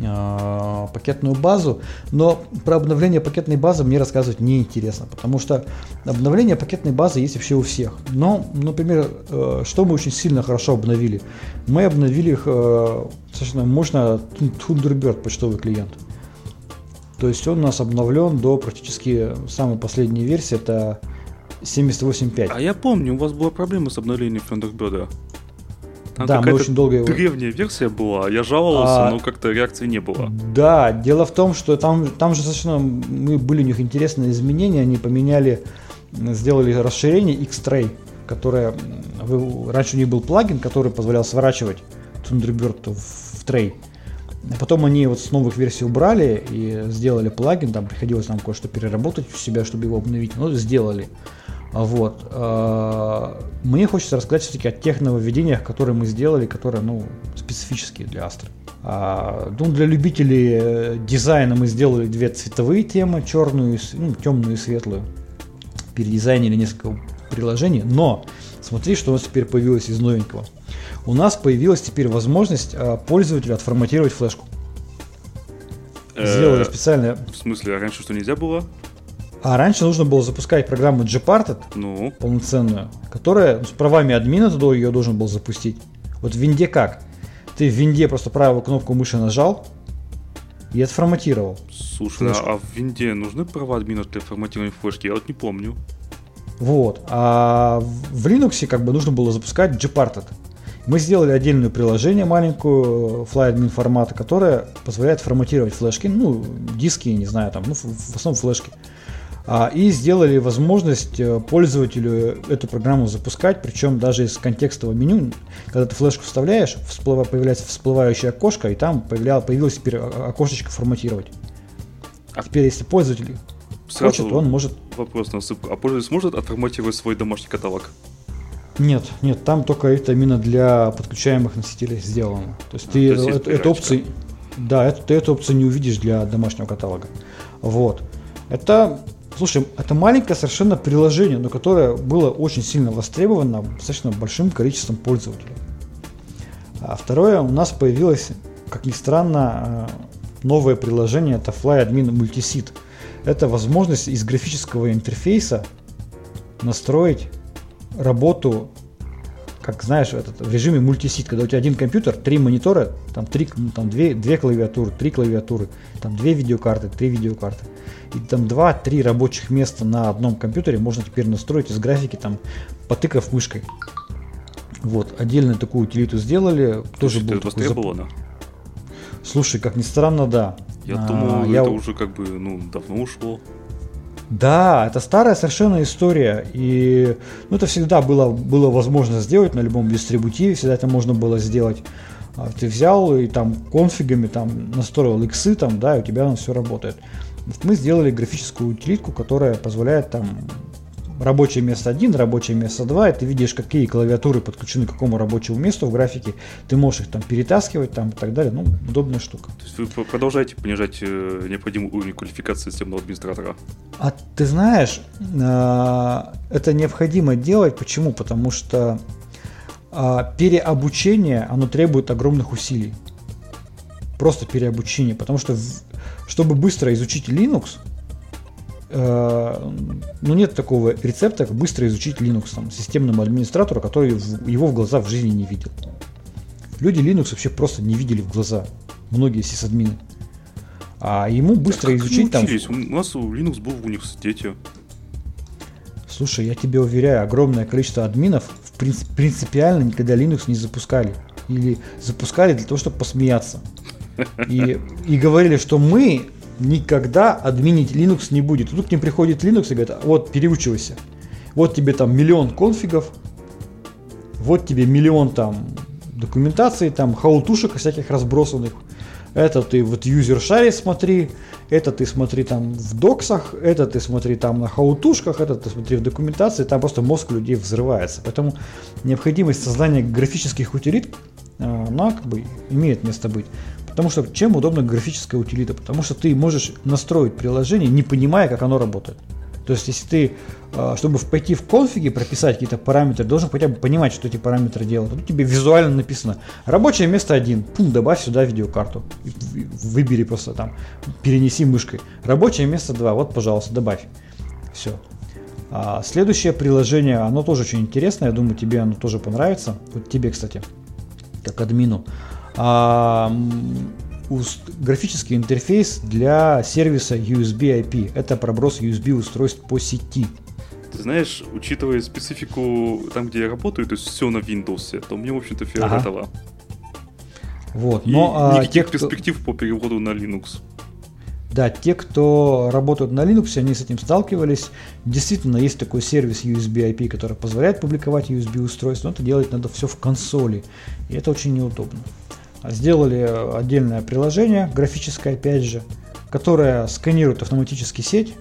а, пакетную базу, но про обновление пакетной базы мне рассказывать неинтересно, потому что обновление пакетной базы есть вообще у всех. Но, например, э, что мы очень сильно хорошо обновили? Мы обновили их э, достаточно мощно Thunderbird почтовый клиент. То есть он у нас обновлен до практически самой последней версии, это 78.5. А я помню, у вас была проблема с обновлением Thunderbird. Там Да, мы очень долго его... древняя версия была, я жаловался, А, но как-то реакции не было. Да, дело в том, что там, там же достаточно мы, были у них интересные изменения. Они поменяли, сделали расширение X-Tray, которое раньше у них был плагин, который позволял сворачивать Thunderbird в, в трей. Потом они вот с новых версий убрали и сделали плагин, там приходилось нам кое-что переработать у себя, чтобы его обновить, но сделали. Вот. а, Мне хочется рассказать все-таки о тех нововведениях, которые мы сделали, которые, ну, специфические для Astra. А, ну, для любителей э, дизайна мы сделали две цветовые темы, черную, ну, темную и светлую. Передизайнили несколько приложений, но смотри, что у нас теперь появилось из новенького. У нас появилась теперь возможность а, пользователю отформатировать флешку. Сделали Э, специально. В смысле, а раньше что нельзя было? А раньше нужно было запускать программу Gparted, Ну, полноценную, которая с правами админа туда ее должен был запустить. Вот в винде как? Ты в винде просто правую кнопку мыши нажал и отформатировал. слушай, Флешку. а в винде нужны права админа для форматирования флешки? Я вот не помню. Вот. А в Linux как бы нужно было запускать Gparted. Мы сделали отдельное приложение маленькую FlyAdmin формата, которое позволяет форматировать флешки, ну, диски, не знаю, там, ну, в, основном флешки. И сделали возможность э, пользователю эту программу запускать, причем даже из контекстового меню, когда ты флешку вставляешь, всплыва- появляется всплывающее окошко, и там появля- появилось теперь окошечко форматировать. А теперь, если пользователь Сразу хочет, он может вопрос на. А пользователь сможет отформатировать свой домашний каталог? Нет, нет, там только это именно для подключаемых носителей сделано. То есть А, ты то есть эту, опцию, да, эту, ты эту опцию не увидишь для домашнего каталога. Вот. Это, слушай, это маленькое совершенно приложение, но которое было очень сильно востребовано достаточно большим количеством пользователей. А второе, у нас появилось, как ни странно, э, новое приложение, это FlyAdmin Multiseed. Это возможность из графического интерфейса настроить работу как знаешь, этот, в режиме мультисит, когда у тебя один компьютер, три монитора, там, три, ну, там две, две клавиатуры, три клавиатуры, там две видеокарты, три видеокарты. И там два-три рабочих места на одном компьютере можно теперь настроить из графики, там, потыкав мышкой. Вот, отдельно такую утилиту сделали. Тоже был востребовано? Зап... Слушай, как ни странно, да. Я а, думал, я... это уже как бы ну, давно ушло. Да, это старая совершенно история. И ну, это всегда было, было возможно сделать на любом дистрибутиве, всегда это можно было сделать. А, ты взял и там конфигами там настроил иксы, там, да, и у тебя оно все работает. Мы сделали графическую утилитку, которая позволяет там рабочее место 1, рабочее место 2, и ты видишь, какие клавиатуры подключены к какому рабочему месту в графике, ты можешь их там перетаскивать там и так далее, ну, удобная штука. То есть вы продолжаете понижать э, необходимую уровень квалификации системного администратора? А ты знаешь, э, это необходимо делать, почему? Потому что э, переобучение, оно требует огромных усилий. Просто переобучение, потому что чтобы быстро изучить Linux, ну, нет такого рецепта, как быстро изучить Linux там, системному администратору, который его в глаза в жизни не видел. Люди Linux вообще просто не видели в глаза. Многие сисадмины. А ему быстро как изучить там... У нас Linux был в университете. Слушай, я тебе уверяю, огромное количество админов в принцип, принципиально никогда Linux не запускали. Или запускали для того, чтобы посмеяться. И, и говорили, что мы никогда админить Linux не будет. Тут к ним приходит Linux и говорит, вот, переучивайся. Вот тебе там миллион конфигов, вот тебе миллион там документации, там хаутушек всяких разбросанных. Это ты вот юзер шаре смотри, это ты смотри там в доксах, это ты смотри там на хаутушках, это ты смотри в документации, там просто мозг людей взрывается. Поэтому необходимость создания графических утилит, а, она как бы имеет место быть. Потому что чем удобна графическая утилита? Потому что ты можешь настроить приложение, не понимая, как оно работает. То есть, если ты, а, чтобы пойти в конфиги, прописать какие-то параметры, должен хотя бы понимать, что эти параметры делают. Тут тебе визуально написано рабочее место один, пум, добавь сюда видеокарту. Выбери просто там, перенеси мышкой. Рабочее место 2, вот, пожалуйста, добавь. Все. А следующее приложение, оно тоже очень интересное, я думаю, тебе оно тоже понравится. Вот тебе, кстати, как админу а, графический интерфейс для сервиса USB IP. Это проброс USB устройств по сети. Ты знаешь, учитывая специфику там, где я работаю, то есть все на Windows, то мне, в общем-то, фиолетово. Ага. Вот, И но, а, никаких те, перспектив кто... по переводу на Linux. Да, те, кто работают на Linux, они с этим сталкивались. Действительно, есть такой сервис USB IP, который позволяет публиковать USB устройство, но это делать надо все в консоли. И это очень неудобно. Сделали отдельное приложение, графическое опять же, которое сканирует автоматически сеть,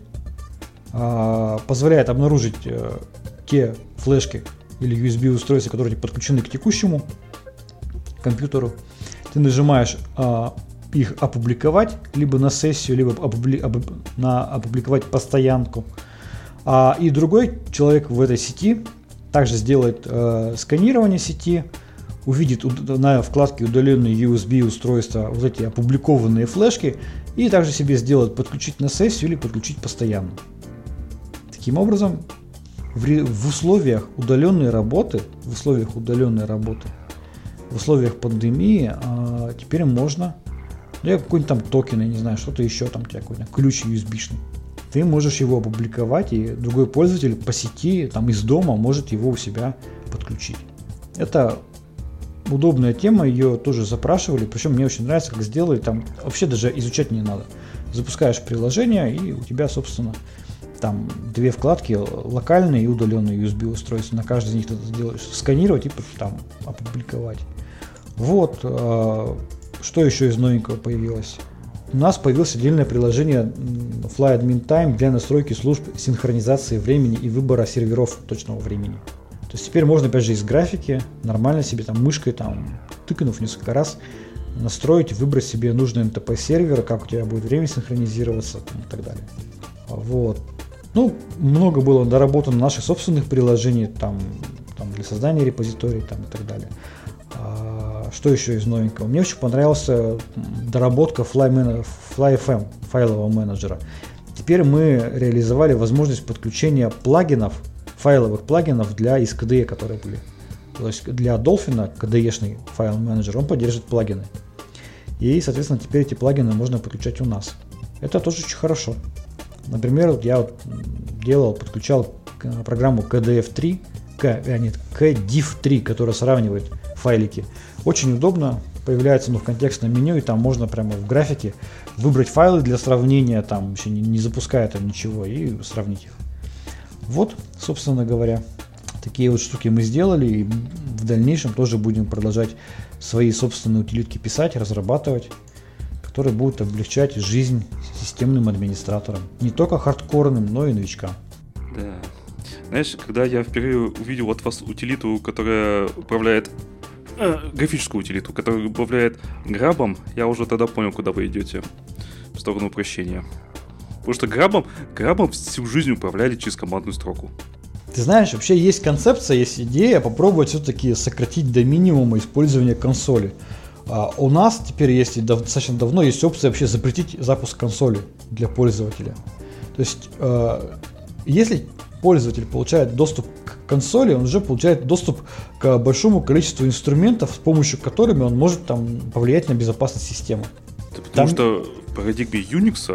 а, позволяет обнаружить э, те флешки или USB устройства, которые подключены к текущему компьютеру. Ты нажимаешь а, их опубликовать либо на сессию, либо на опубликовать постоянку. А, и другой человек в этой сети также сделает э, сканирование сети, увидит на вкладке удаленные USB устройства вот эти опубликованные флешки и также себе сделает подключить на сессию или подключить постоянно. Таким образом, в, в условиях удаленной работы, в условиях удаленной работы, в условиях пандемии а, теперь можно, ну, я какой-нибудь там токен, я не знаю, что-то еще там, тебя какой-то ключ USB-шный, ты можешь его опубликовать, и другой пользователь по сети, там из дома может его у себя подключить. Это удобная тема, ее тоже запрашивали, причем мне очень нравится, как сделали, там вообще даже изучать не надо. Запускаешь приложение, и у тебя, собственно, там две вкладки, локальные и удаленные USB устройства, на каждый из них ты делаешь, сканировать и там опубликовать. Вот, э, что еще из новенького появилось? У нас появилось отдельное приложение Fly Admin Time для настройки служб синхронизации времени и выбора серверов точного времени. То есть теперь можно, опять же, из графики нормально себе там мышкой, там, тыкнув несколько раз, настроить, выбрать себе нужный NTP сервер, как у тебя будет время синхронизироваться там, и так далее. Вот. Ну, много было доработано наших собственных приложений, там, там для создания репозиторий там, и так далее. А, что еще из новенького? Мне очень понравился доработка Fly, FlyFM, файлового менеджера. Теперь мы реализовали возможность подключения плагинов файловых плагинов для SKDE, которые были. То есть для Dolphin, KDE-шный файл менеджер, он поддерживает плагины. И, соответственно, теперь эти плагины можно подключать у нас. Это тоже очень хорошо. Например, вот я вот делал, подключал программу KDF3, K, а нет, KDIF3, которая сравнивает файлики. Очень удобно, появляется ну, в контекстном меню, и там можно прямо в графике выбрать файлы для сравнения, там еще не, не запуская там ничего, и сравнить их. Вот, собственно говоря, такие вот штуки мы сделали, и в дальнейшем тоже будем продолжать свои собственные утилитки писать, разрабатывать, которые будут облегчать жизнь системным администраторам. Не только хардкорным, но и новичкам. Да. Знаешь, когда я впервые увидел от вас утилиту, которая управляет э, графическую утилиту, которая управляет грабом, я уже тогда понял, куда вы идете. В сторону упрощения. Потому что грабом, грабом всю жизнь управляли через командную строку. Ты знаешь, вообще есть концепция, есть идея попробовать все-таки сократить до минимума использование консоли. А у нас теперь есть достаточно давно есть опция вообще запретить запуск консоли для пользователя. То есть, э, если пользователь получает доступ к консоли, он уже получает доступ к большому количеству инструментов, с помощью которыми он может там повлиять на безопасность системы. Это потому там... что парадигме Unix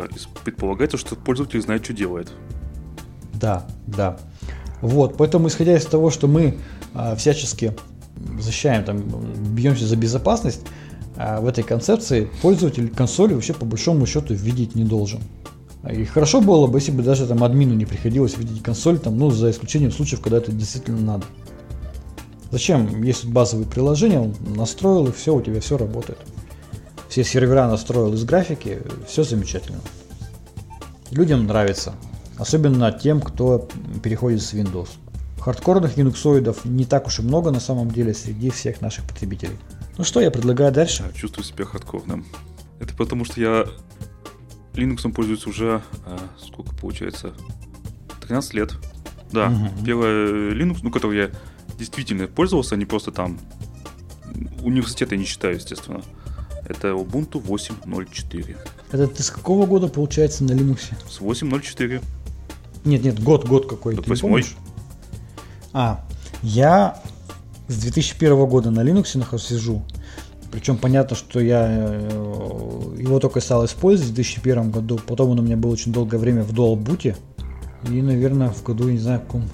предполагается, что пользователь знает, что делает. Да, да. Вот, поэтому исходя из того, что мы а, всячески защищаем, там, бьемся за безопасность, а в этой концепции пользователь консоли вообще по большому счету видеть не должен. И хорошо было бы, если бы даже там админу не приходилось видеть консоль, там, ну, за исключением случаев, когда это действительно надо. Зачем? Есть базовые приложения, он настроил, и все, у тебя все работает. Все сервера настроил из графики, все замечательно. Людям нравится. Особенно тем, кто переходит с Windows. Хардкорных юнуксоидов не так уж и много на самом деле среди всех наших потребителей. Ну что, я предлагаю дальше. Чувствую себя хардкорным. Это потому, что я Linux пользуюсь уже, а, сколько получается, 13 лет. Да, угу. первый Linux, ну, который я действительно пользовался, а не просто там университета не считаю, естественно. Это Ubuntu 8.04. Это ты с какого года, получается, на Linux? С 8.04. Нет, нет, год, год какой. Ты восьмой. А, я с 2001 года на Linux нахожусь, сижу. Причем понятно, что я э, его только стал использовать в 2001 году. Потом он у меня был очень долгое время в Boot. И, наверное, в году, не знаю, в каком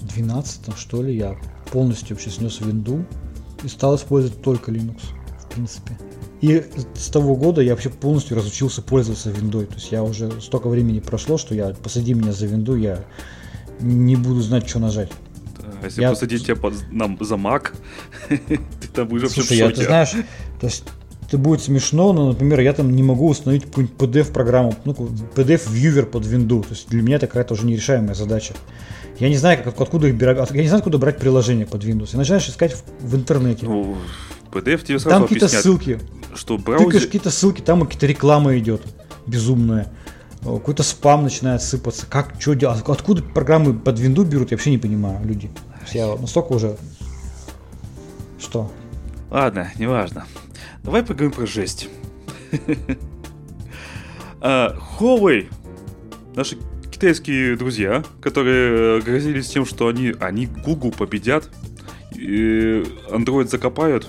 12 что ли, я полностью вообще снес винду и стал использовать только Linux, в принципе. И с того года я вообще полностью разучился пользоваться виндой. То есть я уже столько времени прошло, что я посади меня за винду, я не буду знать, что нажать. А если я... посадить тебя под, нам за Mac, ты там будешь Слушай, я, ты знаешь, то есть это будет смешно, но, например, я там не могу установить какую-нибудь PDF-программу, ну, PDF-вьювер под винду. То есть для меня это какая-то уже нерешаемая задача. Я не знаю, как, откуда их брать, я не знаю, откуда брать приложение под Windows. И начинаешь искать в, в интернете. Ну, PDF тебе сразу Там какие-то ссылки что браузер... Тыкаешь какие-то ссылки, там какие-то реклама идет безумная. Какой-то спам начинает сыпаться. Как, что делать? Откуда программы под винду берут, я вообще не понимаю, люди. Я настолько уже... Что? Ладно, неважно. Давай поговорим про жесть. А, Huawei, наши китайские друзья, которые грозились тем, что они, они Google победят, Android закопают,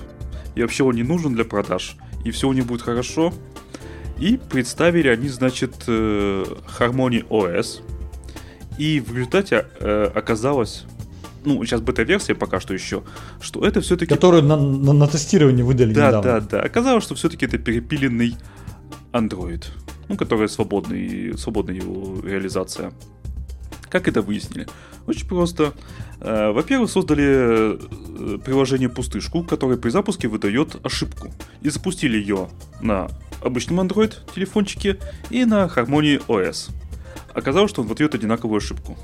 и вообще он не нужен для продаж и все у них будет хорошо. И представили они, значит, э, Harmony OS. И в результате э, оказалось, ну, сейчас бета-версия пока что еще, что это все-таки... Которую на, на, на тестирование выдали да, недавно. Да, да, да. Оказалось, что все-таки это перепиленный Android, ну, который свободный, свободная его реализация. Как это выяснили? Очень просто. Э, во-первых, создали э, приложение пустышку, которое при запуске выдает ошибку. И запустили ее на обычном Android телефончике и на Harmony OS. Оказалось, что он выдает одинаковую ошибку.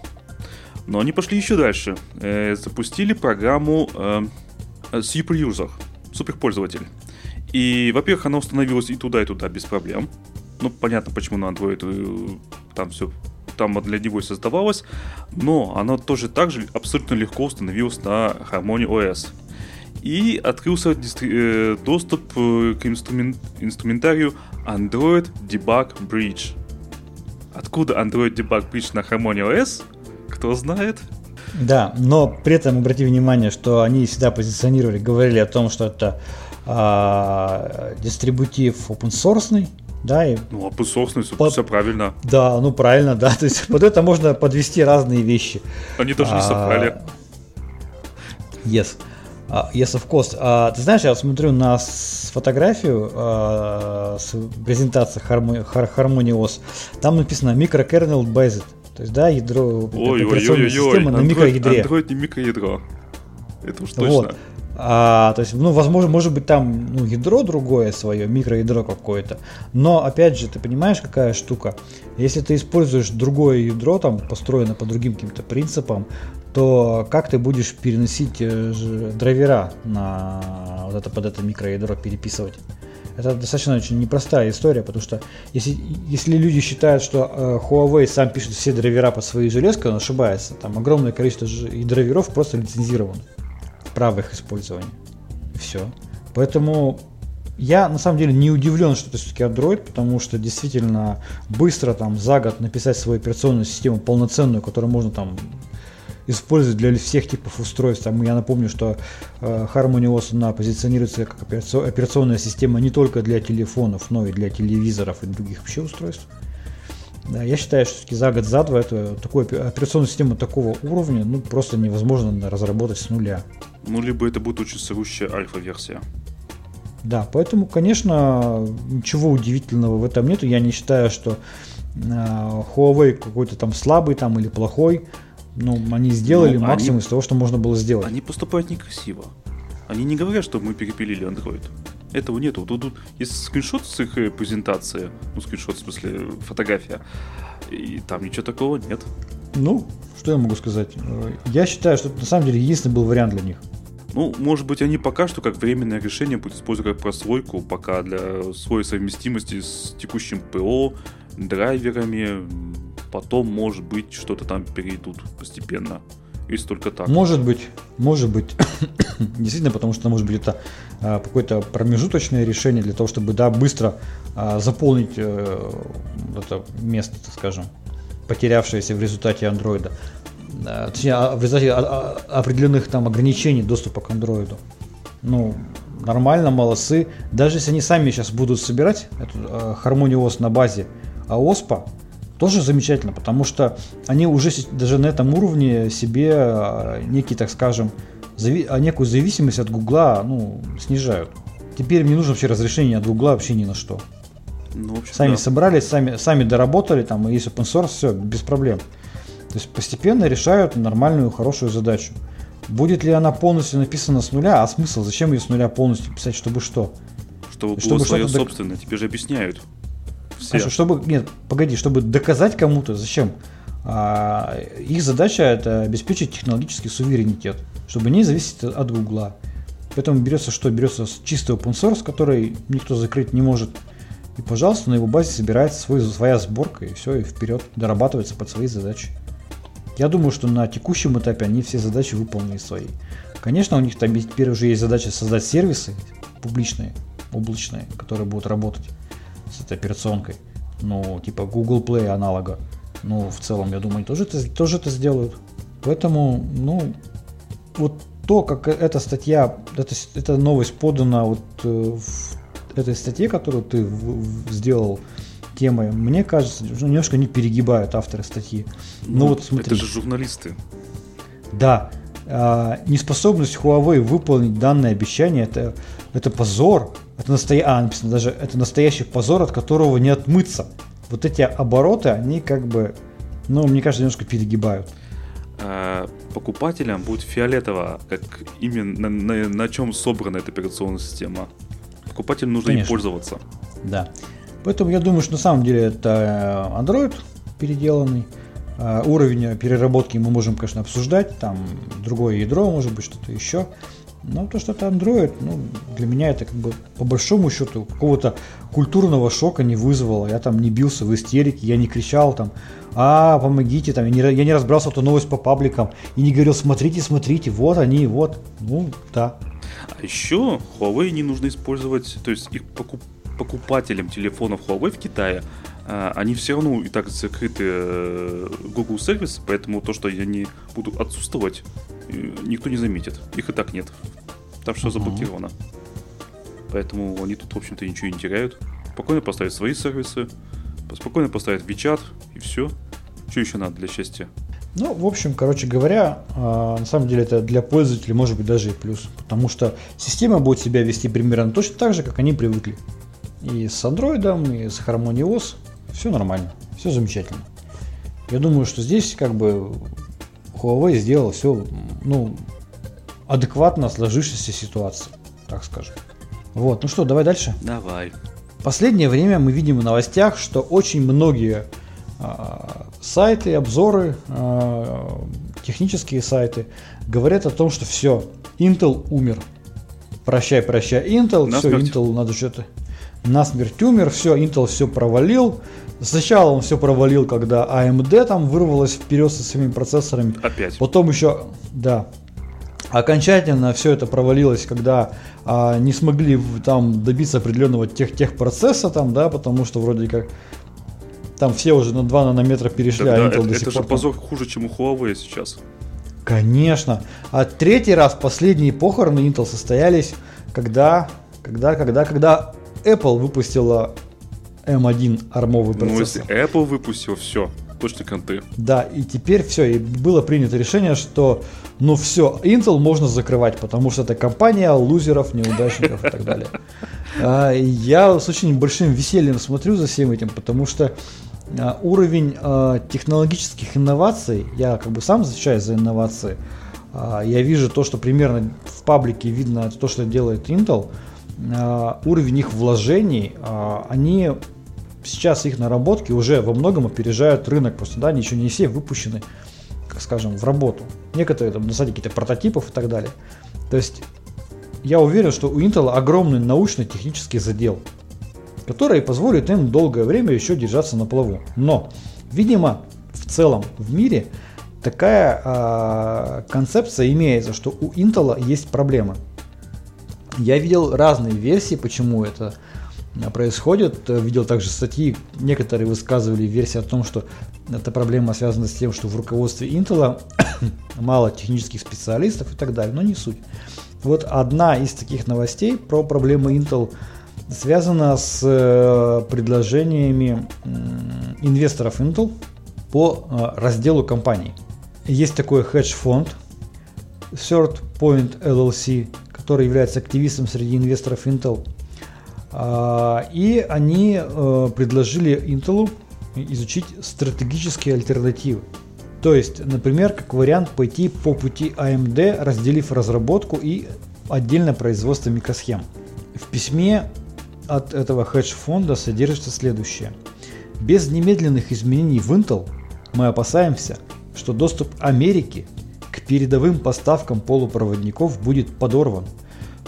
Но они пошли еще дальше. Э, запустили программу Super User, суперпользователь. И, во-первых, она установилась и туда, и туда без проблем. Ну, понятно, почему на Android там все там для него создавалось, но оно тоже так же абсолютно легко установилось на Harmony OS. И открылся э, доступ э, к инструмент- инструментарию Android Debug Bridge. Откуда Android Debug Bridge на Harmony OS? Кто знает? Да, но при этом обрати внимание, что они всегда позиционировали, говорили о том, что это а, дистрибутив open source, да, и ну, open source, под... все правильно. Да, ну правильно, да. То есть под это можно подвести разные вещи. Они тоже не совпали. Yes. Uh, yes, of course. Ты знаешь, я смотрю на фотографию с презентации Harmony, OS. Там написано microkernel based. То есть, да, ядро ой, операционной ой, системы на микроядре. Android не микроядро. Это уж точно. Вот. А, то есть, ну, возможно, может быть, там ну, ядро другое свое, микроядро какое-то. Но, опять же, ты понимаешь, какая штука? Если ты используешь другое ядро, там, построено по другим каким-то принципам, то как ты будешь переносить э, драйвера на вот это под это микроядро переписывать? Это достаточно очень непростая история, потому что если, если люди считают, что э, Huawei сам пишет все драйвера под свои железки, он ошибается. Там огромное количество драйверов просто лицензировано право их использования. Все. Поэтому я на самом деле не удивлен, что это все-таки Android, потому что действительно быстро там за год написать свою операционную систему полноценную, которую можно там использовать для всех типов устройств. Там, я напомню, что э, Harmony OS она позиционируется как операционная система не только для телефонов, но и для телевизоров и других вообще устройств. Да, я считаю, что за год, за два это такую операционную систему такого уровня ну, просто невозможно разработать с нуля. Ну, либо это будет очень сырущая альфа-версия. Да, поэтому, конечно, ничего удивительного в этом нету. Я не считаю, что э, Huawei какой-то там слабый там или плохой. Ну, они сделали ну, максимум они, из того, что можно было сделать. Они поступают некрасиво. Они не говорят, что мы перепилили Android. Этого нету. Тут, тут есть скриншот с их э, презентации. Ну, скриншот, в смысле, фотография. И там ничего такого нет. Ну, что я могу сказать? Я считаю, что это на самом деле единственный был вариант для них. Ну, может быть, они пока что как временное решение будут использовать как прослойку, пока для своей совместимости с текущим ПО, драйверами, потом, может быть, что-то там перейдут постепенно. Если только так. Может быть, может быть. Действительно, потому что, может быть, это а, какое-то промежуточное решение для того, чтобы, да, быстро а, заполнить э, это место, так скажем, потерявшееся в результате андроида. Точнее, а, в результате определенных там ограничений доступа к андроиду. Ну, нормально, молодцы. Даже если они сами сейчас будут собирать эту хармонию ОС на базе ОСПа, тоже замечательно, потому что они уже даже на этом уровне себе а, некий, так скажем, зави- а, некую зависимость от Гугла ну, снижают. Теперь мне нужно вообще разрешение от Гугла вообще ни на что. Ну, общем, сами да. собрались, сами, сами доработали, там есть open source, все, без проблем. То есть постепенно решают нормальную, хорошую задачу. Будет ли она полностью написана с нуля? А смысл? Зачем ее с нуля полностью писать, чтобы что? Чтобы, чтобы было свое собственное, тебе же объясняют. Все. А чтобы, нет, погоди, чтобы доказать кому-то, зачем? А, их задача это обеспечить технологический суверенитет, чтобы не зависеть от Гугла. Поэтому берется что? Берется чистый open source, который никто закрыть не может. И, пожалуйста, на его базе собирается свой, своя сборка, и все, и вперед, дорабатывается под свои задачи. Я думаю, что на текущем этапе они все задачи выполнили свои. Конечно, у них там теперь уже есть задача создать сервисы публичные, облачные, которые будут работать с этой операционкой. Ну, типа Google Play аналога. Ну, в целом, я думаю, тоже это, тоже это сделают. Поэтому, ну, вот то, как эта статья, эта, эта новость подана вот э, в этой статье, которую ты в, в, сделал темой, мне кажется, немножко не перегибают авторы статьи. Ну, ну вот смотри. Это же журналисты. Да. А, неспособность Huawei выполнить данное обещание это, это позор это, настоя... а, написано даже, это настоящий позор, от которого не отмыться. Вот эти обороты, они как бы, ну, мне кажется, немножко перегибают. А, покупателям будет фиолетово, как именно на, на, на чем собрана эта операционная система. Покупателям нужно Конечно. ей пользоваться. Да. Поэтому я думаю, что на самом деле это Android переделанный. Uh, уровень переработки мы можем, конечно, обсуждать. Там другое ядро, может быть, что-то еще. Но то, что это Android, ну, для меня это как бы по большому счету какого-то культурного шока не вызвало. Я там не бился в истерике, я не кричал там, а, помогите, там, я не, я не разбрасывал эту новость по пабликам и не говорил, смотрите, смотрите, вот они, вот. Ну, да. А еще Huawei не нужно использовать, то есть их покуп покупателям телефонов Huawei в Китае, они все равно и так закрыты э, Google сервис, поэтому то, что они будут отсутствовать, э, никто не заметит. Их и так нет. Там все заблокировано. Поэтому они тут, в общем-то, ничего не теряют. Спокойно поставят свои сервисы, спокойно поставят WeChat и все. Что еще надо для счастья? Ну, в общем, короче говоря, а, на самом деле это для пользователей может быть даже и плюс, потому что система будет себя вести примерно точно так же, как они привыкли. И с Android, и с Harmony OS все нормально, все замечательно. Я думаю, что здесь как бы Huawei сделал все, ну, адекватно сложившейся ситуации, так скажем. Вот, ну что, давай дальше. Давай. Последнее время мы видим в новостях, что очень многие э, сайты, обзоры, э, технические сайты говорят о том, что все, Intel умер. Прощай, прощай, Intel, все, Intel надо что-то насмерть умер, все, Intel все провалил. Сначала он все провалил, когда AMD там вырвалась вперед со своими процессорами. Опять. Потом еще, да, окончательно все это провалилось, когда а, не смогли там добиться определенного тех техпроцесса там, да, потому что вроде как там все уже на 2 нанометра перешли, да, а Intel это, до сих это пор... же позор хуже, чем у Huawei сейчас. Конечно. А третий раз последние похороны Intel состоялись, когда, когда, когда, когда Apple выпустила M1 армовый процессор. Ну, если Apple выпустил, все, точно конты. Да, и теперь все, и было принято решение, что ну все, Intel можно закрывать, потому что это компания лузеров, неудачников и так далее. А, я с очень большим весельем смотрю за всем этим, потому что а, уровень а, технологических инноваций, я как бы сам отвечаю за инновации, я вижу то, что примерно в паблике видно то, что делает Intel, уровень их вложений, они сейчас их наработки уже во многом опережают рынок, просто да, они еще не все выпущены, как скажем, в работу. Некоторые там на стадии каких-то прототипов и так далее. То есть я уверен, что у Intel огромный научно-технический задел, который позволит им долгое время еще держаться на плаву. Но, видимо, в целом в мире такая э, концепция имеется, что у Intel есть проблемы. Я видел разные версии, почему это происходит. Видел также статьи, некоторые высказывали версии о том, что эта проблема связана с тем, что в руководстве Intel мало технических специалистов и так далее, но не суть. Вот одна из таких новостей про проблемы Intel связана с э, предложениями инвесторов Intel по э, разделу компаний. Есть такой хедж-фонд Third Point LLC, который является активистом среди инвесторов Intel. А, и они э, предложили Intel изучить стратегические альтернативы. То есть, например, как вариант пойти по пути AMD, разделив разработку и отдельно производство микросхем. В письме от этого хедж-фонда содержится следующее. Без немедленных изменений в Intel мы опасаемся, что доступ Америки к передовым поставкам полупроводников будет подорван,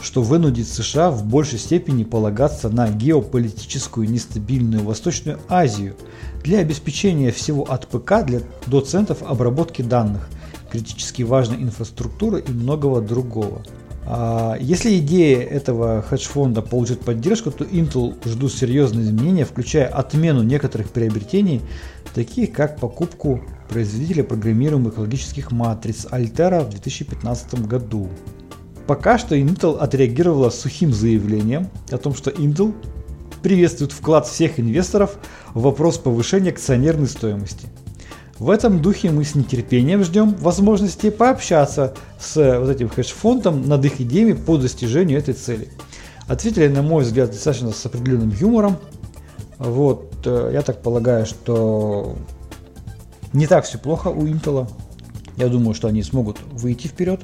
что вынудит США в большей степени полагаться на геополитическую нестабильную Восточную Азию – для обеспечения всего от ПК для, до центров обработки данных, критически важной инфраструктуры и многого другого. А если идея этого хедж-фонда получит поддержку, то Intel ждут серьезные изменения, включая отмену некоторых приобретений, таких как покупку производителя программируемых логических матриц Altera в 2015 году. Пока что Intel отреагировала сухим заявлением о том, что Intel приветствует вклад всех инвесторов в вопрос повышения акционерной стоимости. В этом духе мы с нетерпением ждем возможности пообщаться с вот этим хедж-фондом над их идеями по достижению этой цели. Ответили, на мой взгляд, достаточно с определенным юмором. Вот, э, я так полагаю, что не так все плохо у Intel. Я думаю, что они смогут выйти вперед.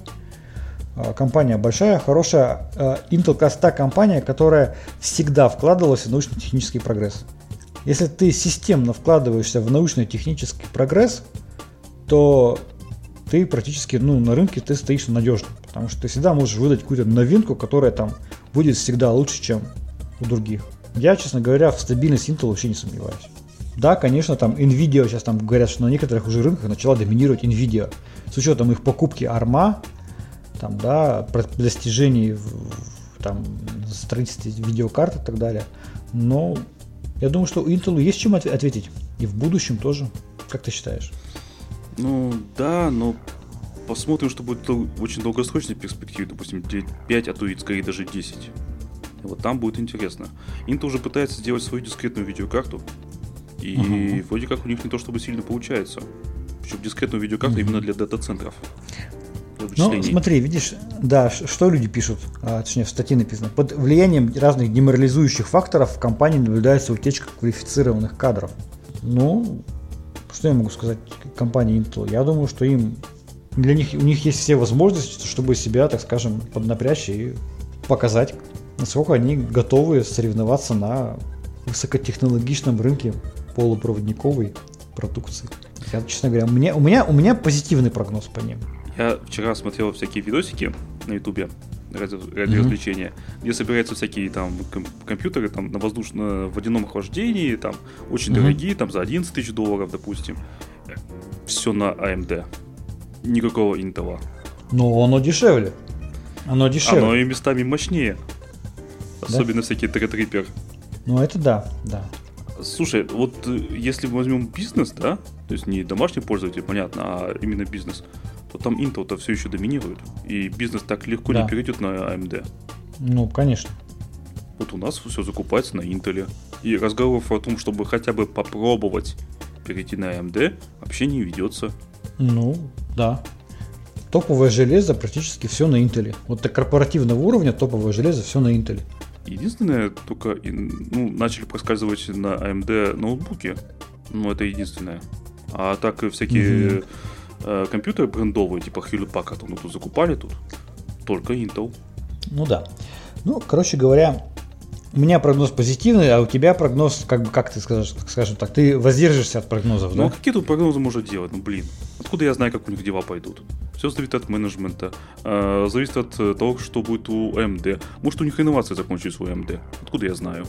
А, компания большая, хорошая. А, Intel как компания, которая всегда вкладывалась в научно-технический прогресс. Если ты системно вкладываешься в научно-технический прогресс, то ты практически ну, на рынке ты стоишь надежно, потому что ты всегда можешь выдать какую-то новинку, которая там будет всегда лучше, чем у других. Я, честно говоря, в стабильность Intel вообще не сомневаюсь. Да, конечно, там Nvidia сейчас там говорят, что на некоторых уже рынках начала доминировать Nvidia. С учетом их покупки ARMA, там, да, достижений в, там, строительстве видеокарт и так далее. Но я думаю, что у Intel есть чем ответить. И в будущем тоже. Как ты считаешь? Ну, да, но посмотрим, что будет в очень долгосрочной перспективе, допустим, 5, а то и скорее даже 10. И вот там будет интересно. Intel уже пытается сделать свою дискретную видеокарту, и uh-huh. вроде как у них не то чтобы сильно получается. Причем дискретную видеокарту uh-huh. именно для дата-центров. Ну, смотри, видишь, да, что люди пишут, а, точнее, в статье написано. Под влиянием разных деморализующих факторов в компании наблюдается утечка квалифицированных кадров. Ну, что я могу сказать компании Intel? Я думаю, что им для них у них есть все возможности, чтобы себя, так скажем, поднапрячь и показать, насколько они готовы соревноваться на высокотехнологичном рынке полупроводниковой продукции. Я, честно говоря, у меня, у меня, у меня позитивный прогноз по ним. Я вчера смотрел всякие видосики на ютубе ради, ради mm-hmm. развлечения, где собираются всякие там компьютеры там на воздушном водяном охлаждении, там очень mm-hmm. дорогие, там за 11 тысяч долларов, допустим. Все на AMD. Никакого Intel. Ну, оно дешевле. Оно дешевле. Оно и местами мощнее. Особенно да? всякие третрипер. Ну, это да, да. Слушай, вот э, если мы возьмем бизнес, да, то есть не домашний пользователь, понятно, а именно бизнес, то там Intel-то все еще доминирует. И бизнес так легко да. не перейдет на AMD. Ну, конечно. Вот у нас все закупается на Intel. И разговоров о том, чтобы хотя бы попробовать перейти на AMD, вообще не ведется. Ну, да. Топовое железо практически все на Intel. Вот до корпоративного уровня топовое железо все на Intel. Единственное, только ну, начали проскальзывать на AMD ноутбуки. Ну, это единственное. А так всякие mm-hmm. Э, компьютеры брендовые, типа Hewlett Packard, ну, тут закупали тут. Только Intel. Ну да. Ну, короче говоря, у меня прогноз позитивный, а у тебя прогноз, как бы, как ты скажешь, скажем так, ты воздержишься от прогнозов, ну, да? Ну, какие тут прогнозы можно делать? Ну, блин, откуда я знаю, как у них дела пойдут? Все зависит от менеджмента, э, зависит от того, что будет у AMD. Может, у них инновации закончились у AMD. Откуда я знаю?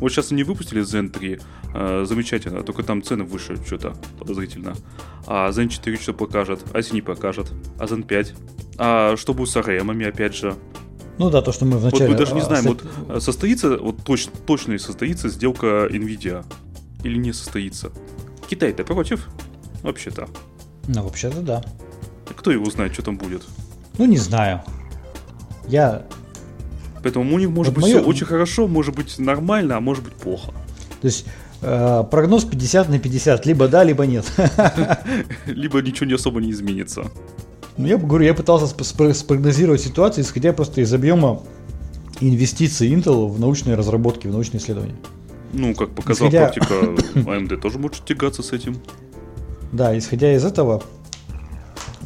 Вот сейчас они выпустили Zen 3, э, замечательно, только там цены выше что-то подозрительно. А Zen 4 что покажет, а если не покажет, а Zen 5. А что будет с RM, опять же, ну да, то, что мы вначале... Вот мы даже не знаем, вот э, состоится, вот точно, точно состоится сделка Nvidia или не состоится. Китай-то против? Вообще-то. Ну, вообще-то да. Кто его знает, что там будет? Ну, не знаю. Я... Поэтому у них может вот быть мое... все очень хорошо, может быть нормально, а может быть плохо. То есть э, прогноз 50 на 50, либо да, либо нет. Либо ничего не особо не изменится. Ну, я говорю, я пытался спрогнозировать ситуацию, исходя просто из объема инвестиций Intel в научные разработки, в научные исследования. Ну, как показала исходя... практика, AMD тоже может тягаться с этим. Да, исходя из этого,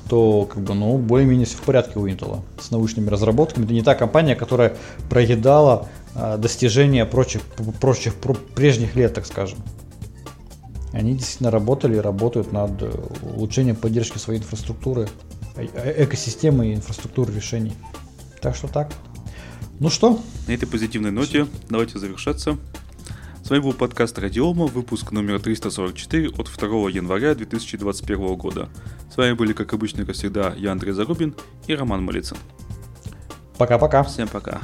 то как бы, ну, более-менее все в порядке у Intel с научными разработками. Это не та компания, которая проедала а, достижения прочих, прочих про, прежних лет, так скажем. Они действительно работали и работают над улучшением поддержки своей инфраструктуры Э, экосистемы и инфраструктуры решений. Так что так. Ну что? На этой позитивной ноте давайте завершаться. С вами был подкаст Радиома, выпуск номер 344 от 2 января 2021 года. С вами были, как обычно, как всегда, я Андрей Зарубин и Роман Малицын. Пока-пока. Всем пока.